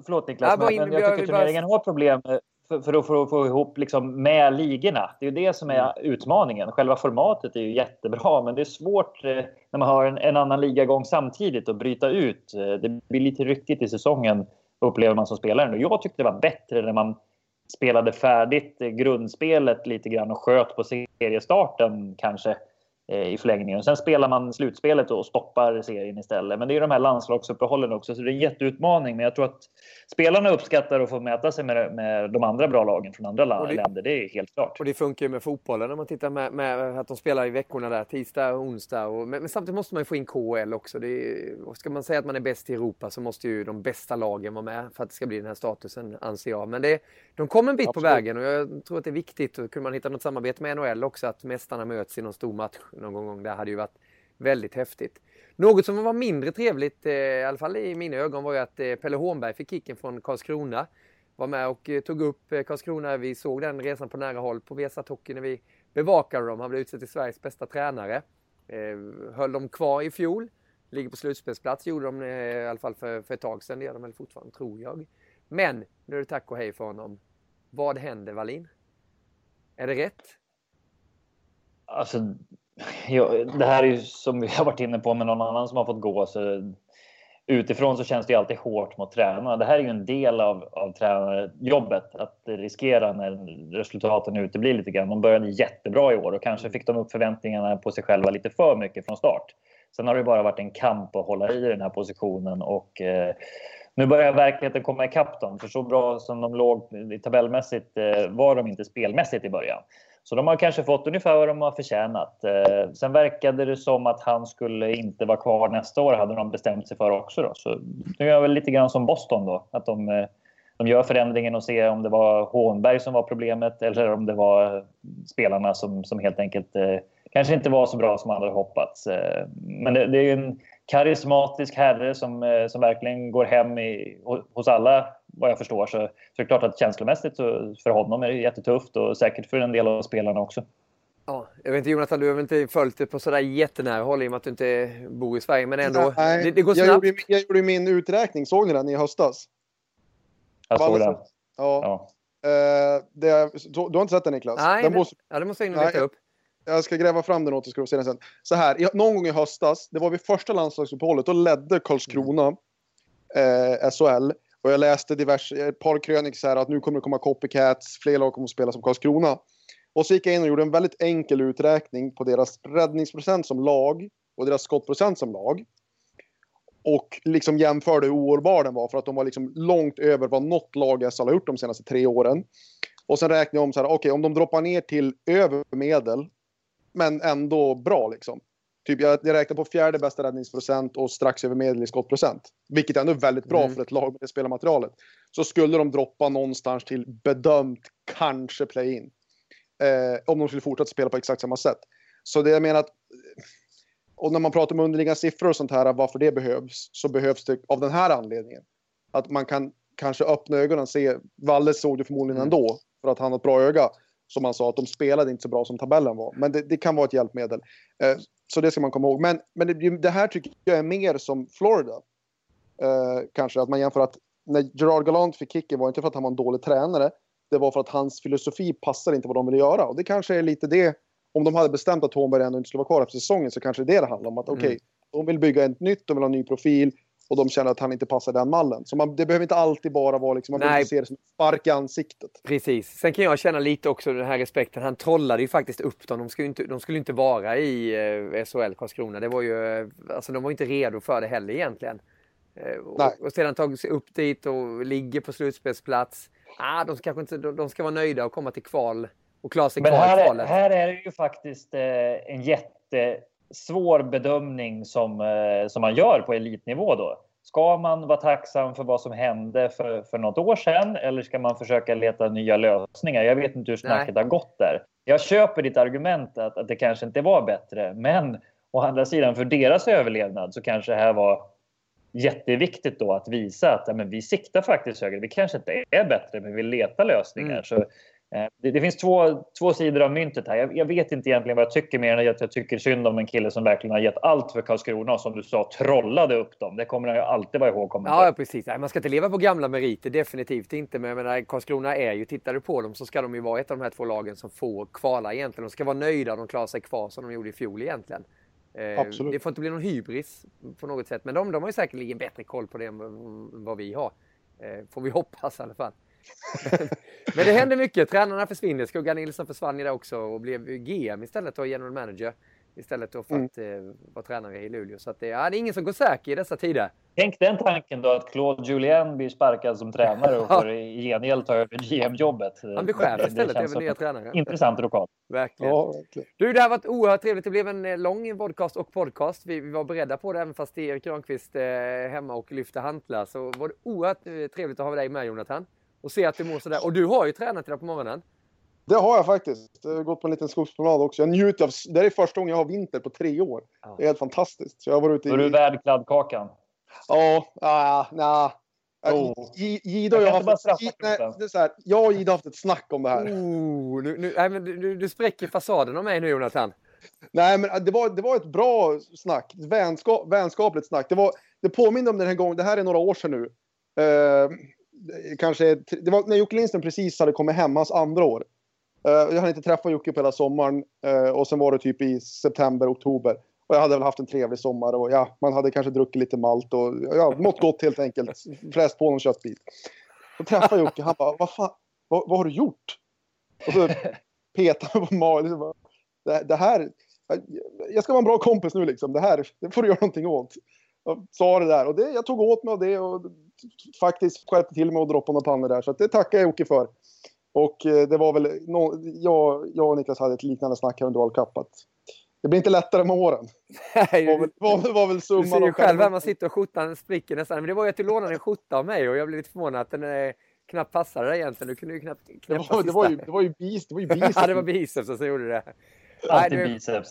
Förlåt Niklas, men, men jag tycker turneringen har problem för, för, att, för att få ihop liksom med ligorna. Det är ju det som är mm. utmaningen. Själva formatet är ju jättebra, men det är svårt eh, när man har en, en annan ligagång samtidigt att bryta ut. Eh, det blir lite ryckigt i säsongen, upplever man som spelare. Jag tyckte det var bättre när man spelade färdigt grundspelet lite grann och sköt på seriestarten kanske i förlängningen. Sen spelar man slutspelet och stoppar serien istället. Men det är de här landslagsuppehållen också, så det är en jätteutmaning. Men jag tror att spelarna uppskattar att få mäta sig med, med de andra bra lagen från andra det, länder. Det är helt klart. Och det funkar ju med fotbollen när man tittar med, med att de spelar i veckorna där, tisdag och onsdag. Och, men, men, samtidigt måste man ju få in KHL också. Är, ska man säga att man är bäst i Europa så måste ju de bästa lagen vara med för att det ska bli den här statusen, anser jag. Men det, de kommer en bit Absolut. på vägen och jag tror att det är viktigt. Och kunde man hitta något samarbete med NHL också, att mästarna möts i någon stor match någon gång där hade ju varit väldigt häftigt. Något som var mindre trevligt, eh, i alla fall i mina ögon, var ju att eh, Pelle Hornberg fick kicken från Karlskrona. Var med och eh, tog upp Karlskrona. Vi såg den resan på nära håll på Vesat Hockey när vi bevakade dem. Han blev utsedd till Sveriges bästa tränare. Höll dem kvar i fjol. Ligger på slutspelsplats, gjorde de i alla fall för, för ett tag sedan. Det gör de väl fortfarande, tror jag. Men nu är det tack och hej för honom. Vad händer, Wallin? Är det rätt? Alltså, ja, det här är ju som vi har varit inne på med någon annan som har fått gå. Så utifrån så känns det ju alltid hårt mot tränarna. Det här är ju en del av, av tränarjobbet. Att riskera när resultaten uteblir lite grann. De började jättebra i år och kanske fick de upp förväntningarna på sig själva lite för mycket från start. Sen har det bara varit en kamp att hålla i den här positionen och eh, nu börjar verkligheten komma ikapp dem. För så bra som de låg tabellmässigt eh, var de inte spelmässigt i början. Så de har kanske fått ungefär vad de har förtjänat. Eh, sen verkade det som att han skulle inte vara kvar nästa år, hade de bestämt sig för också. Då. Så nu är jag väl lite grann som Boston då, att de, eh, de gör förändringen och ser om det var Hånberg som var problemet eller om det var spelarna som, som helt enkelt eh, kanske inte var så bra som man hade hoppats. Eh, men det, det, är en karismatisk herre som, eh, som verkligen går hem i, hos alla vad jag förstår. Så, så det är klart att känslomässigt så för honom är det jättetufft och säkert för en del av spelarna också. Ja, jag vet inte Jonathan, du har väl inte följt det på sådär jättenära håll i och med att du inte bor i Sverige, men ändå. Nej, det, det går snabbt. Jag gjorde, jag gjorde min uträkning, såg ni den i höstas? Jag såg den. Ja. ja. Uh, det, du, du har inte sett den Niklas? Nej, den det, måste, ja, det måste jag och leta upp. Jag ska gräva fram den åt dig ska se den sen. Så här, någon gång i höstas, det var vid första landslagsuppehållet, då ledde Karlskrona eh, SHL. Och jag läste diverse, ett par krönikor att nu kommer det komma copycats, fler lag kommer att spela som Karlskrona. Och så gick jag in och gjorde en väldigt enkel uträkning på deras räddningsprocent som lag och deras skottprocent som lag. Och liksom jämförde hur oårbar den var för att de var liksom långt över vad något lag i SHL har gjort de senaste tre åren. Och sen räknade jag om så här, okej okay, om de droppar ner till över medel men ändå bra liksom. Typ jag, jag räknar på fjärde bästa räddningsprocent och strax över medel i skottprocent. Vilket ändå är väldigt bra mm. för ett lag med det spelarmaterialet. Så skulle de droppa någonstans till bedömt kanske play-in. Eh, om de skulle fortsätta spela på exakt samma sätt. Så det jag menar att... Och när man pratar om underliggande siffror och sånt här, varför det behövs, så behövs det av den här anledningen. Att man kan kanske öppna ögonen och se, Valle såg det förmodligen mm. ändå, för att han har ett bra öga som han sa, att de spelade inte så bra som tabellen var. Men det, det kan vara ett hjälpmedel. Eh, så det ska man komma ihåg. Men, men det, det, här tycker jag är mer som Florida. Eh, kanske att man jämför att när Gerard Gallant fick kicken var inte för att han var en dålig tränare. Det var för att hans filosofi passade inte vad de ville göra. Och det kanske är lite det. Om de hade bestämt att Holmberg ändå inte skulle vara kvar efter säsongen så kanske det är det det handlar om. Att mm. okej, okay, de vill bygga ett nytt, de vill ha en ny profil och de känner att han inte passar den mallen. Så man, det behöver inte alltid bara vara liksom, man behöver inte se det som en spark i ansiktet. Precis. Sen kan jag känna lite också den här respekten. Han trollade ju faktiskt upp dem. De skulle inte, de skulle inte vara i eh, SHL Karlskrona. Det var ju, eh, alltså de var inte redo för det heller egentligen. Eh, och, och, sedan tagit sig upp dit och ligger på slutspelsplats. Ah, de, ska inte, de, de ska vara nöjda och komma till kval och klara sig Men kvar här i kvalet. Är, här är det ju faktiskt eh, en jätte svår bedömning som, eh, som man gör på elitnivå då. Ska man vara tacksam för vad som hände för, för något år sedan eller ska man försöka leta nya lösningar? Jag vet inte hur snacket Nej. har gått där. Jag köper ditt argument att, att det kanske inte var bättre, men å andra sidan för deras överlevnad så kanske det här var jätteviktigt då att visa att ja, men vi siktar faktiskt högre. Vi kanske inte är bättre, men vi letar lösningar. Mm. Så det, det, finns två, två sidor av myntet här. Jag, jag, vet inte egentligen vad jag tycker mer än att jag tycker synd om en kille som verkligen har gett allt för Karlskrona och som du sa trollade upp dem. Det kommer ju alltid vara ihågkommen Ja, precis. Man ska inte leva på gamla meriter, definitivt inte. Men jag menar, Karlskrona är ju, tittar du på dem så ska de ju vara ett av de här två lagen som får kvala egentligen. De ska vara nöjda om de klarar sig kvar som de gjorde i fjol egentligen. Eh, Absolut. Det får inte bli någon hybris på något sätt. Men de, de har ju säkerligen bättre koll på det än vad vi har. Eh, får vi hoppas i alla fall. Men det händer mycket. Tränarna försvinner. Skugga Nilsson försvann idag också och blev GM istället och general manager. Istället för mm. att mm. eh, vara tränare i Luleå. Så att det, ja, det är ingen som går säker i dessa tider. Tänk den tanken då att Claude Julien blir sparkad som tränare och får i gengäld ta över GM-jobbet. Han blir chef istället, över nya tränare. Intressant lokal. Verkligen. Ja, verkligen. Du, det har varit oerhört trevligt. Det blev en eh, lång podcast och podcast. Vi, vi var beredda på det, även fast Erik Granqvist eh, hemma och lyfte hantlar. Så var det oerhört eh, trevligt att ha dig med, Jonathan och se att du mår sådär. Och du har ju tränat idag på morgonen. Det har jag faktiskt. Jag har gått på en liten skogspromenad också. Jag njuter av... Det är första gången jag har vinter på tre år. Ja. Det är helt fantastiskt. Så jag har varit ute i... Är du värd kladdkakan? Ja, ja, nej. Oh. Gida och jag, har haft, nej, det är så här, jag och Gida har haft ett snack om det här. Oh, nu, nu, nej, men du, du spräcker fasaden om mig nu Jonathan. Nej, men det var, det var ett bra snack. Vänskap, vänskapligt snack. Det, var, det påminner om den här gången, det här är några år sedan nu. Uh, kanske, det var när Jocke Lindström precis hade kommit hem, hans andra år. Eh, jag hade inte träffat Jocke på hela sommaren eh, och sen var det typ i september, oktober. Och jag hade väl haft en trevlig sommar och ja, man hade kanske druckit lite malt och ja, mått gott helt enkelt. Fräst på någon köttbit. Då träffade Jocke, han bara, vad fan, vad, vad har du gjort? Och så petade mig på magen. Det, det här, jag ska vara en bra kompis nu liksom. Det här, det får du göra någonting åt. Jag sa det där och det, jag tog åt mig av det och faktiskt skärpte till mig och droppade några pannor där. Så det tackar jag Jocke för. Och eh, det var väl, no, jag, jag och Niklas hade ett liknande snack här under World Cup. Att det blir inte lättare med åren. Nej, det var väl, var, var väl summan. Du ser ju själv här man sitter och skjortan spricker nästan. Men det var ju att du lånade en skjorta av mig och jag blev lite förvånad att den är knappt passade det egentligen. Du kunde ju knappt Det knäppa var, det sista. var ju, det var ju bis, det var ju biceps. ja, det var biceps som gjorde det. Nej, Alltid du, biceps.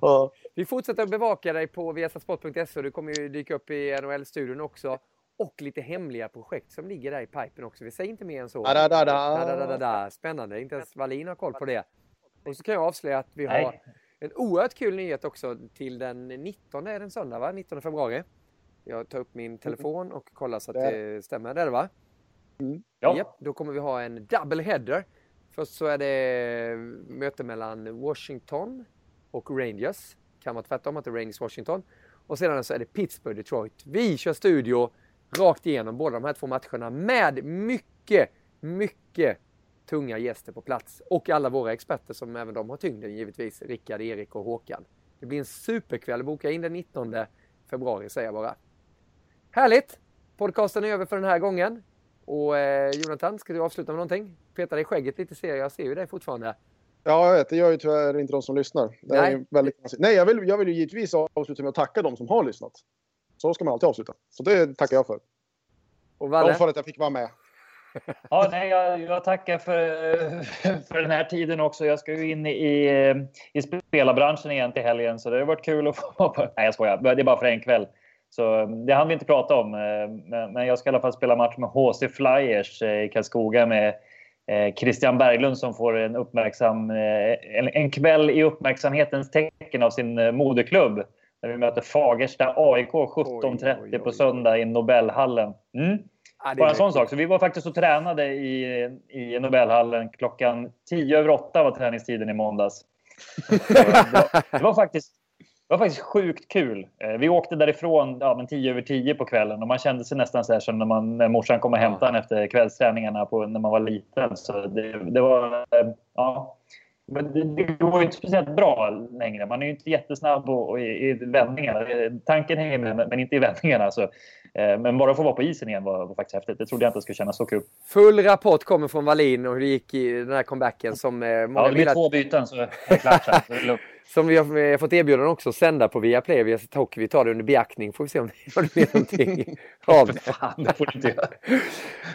Ja. vi fortsätter att bevaka dig på viasasport.se och du kommer ju dyka upp i NHL-studion också. Och lite hemliga projekt som ligger där i pipen också. Vi säger inte mer än så. Da, da, da, Da, da, da, da, da. da. Spännande, inte ens Wallin har koll på det. Och så kan jag avslöja att vi har Nej. en oerhört kul nyhet också till den 19, är det en söndag va? 19 februari. Jag tar upp min telefon och kollar så att Det stämmer. Det är det va? Ja. Japp, då kommer vi ha en double header. Först så är det möte mellan Washington och Rangers. Kan vara tvärtom, att det är Rangers Washington. Och sedan så är det Pittsburgh Detroit. Vi kör studio rakt igenom båda de här två matcherna med mycket, mycket tunga gäster på plats. Och alla våra experter som även de har tyngden givetvis. Rickard, Erik och Håkan. Det blir en superkväll. Boka in den 19 februari säger jag bara. Härligt! Podcasten är över för den här gången. Och eh, Jonathan, ska du avsluta med någonting? Peta dig i skägget lite ser jag. Jag ser ju dig fortfarande. Ja, jag vet. Det gör ju tyvärr inte de som lyssnar. Nej. väldigt. Nej, jag vill, jag vill ju givetvis avsluta med att tacka de som har lyssnat. Så ska man alltid avsluta. Så det tackar jag för. Och Valle? För att jag fick vara med. Ja, nej, jag, jag tackar för, för den här tiden också. Jag ska ju in i, i spelarbranschen igen till helgen, så det har varit kul att få vara på. Nej, jag skojar. Det är bara för en kväll. Så det hann vi inte prata om. eh, Men, men jag ska i alla fall spela match med HC Flyers eh, i Karlskoga med eh, Christian Berglund som får en, uppmärksam, en, en kväll i uppmärksamhetens tecken av sin moderklubb. När vi möter Fagersta AIK 17.30 Oj, oj, oj. på söndag i Nobelhallen. Mm. Ja, Bara en sån sak. Så vi var faktiskt och tränade i, i Nobelhallen klockan 10 över 8 var träningstiden i måndags. Det, var, faktiskt, det var faktiskt sjukt kul. Eh, Vi åkte därifrån ja, men 10 över 10 på kvällen och man kände sig nästan så här som när, man, när morsan kom och hämtade en efter kvällsträningarna på, när man var liten. Så det, det var... eh, Ja. Men det, det går ju inte speciellt bra längre. Man är ju inte jättesnabb och, och i, i vändningarna. Tanken hänger med, men inte i vändningarna. Så, men bara att få vara på isen igen var, var faktiskt häftigt. Det trodde jag inte skulle kännas så kul. Full rapport kommer från Wallin och hur det gick i den här comebacken som eh, många Ja, det vill blir att, två byten så är det klart sen. Så det. Som vi har eh, fått erbjudande också att sända på Viaplay. Vi har sett hockey. Vi tar det under beaktning. Får vi se om det, blir någonting av det. Fan, det får du inte göra.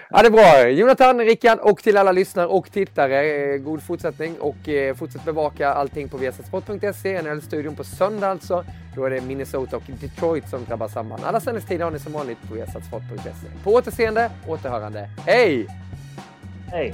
Ja, det är bra. Jonathan, Rickard och till alla lyssnare och tittare. eh, God fortsättning och eh, fortsätt bevaka allting på viasatsport.se. NHL-studion på söndag alltså. Då är det Minnesota och Detroit som drabbar samman. Alla sändningstider har ni som vanligt på viasatsport.se. På återseende, återhörande. Hej! Hej.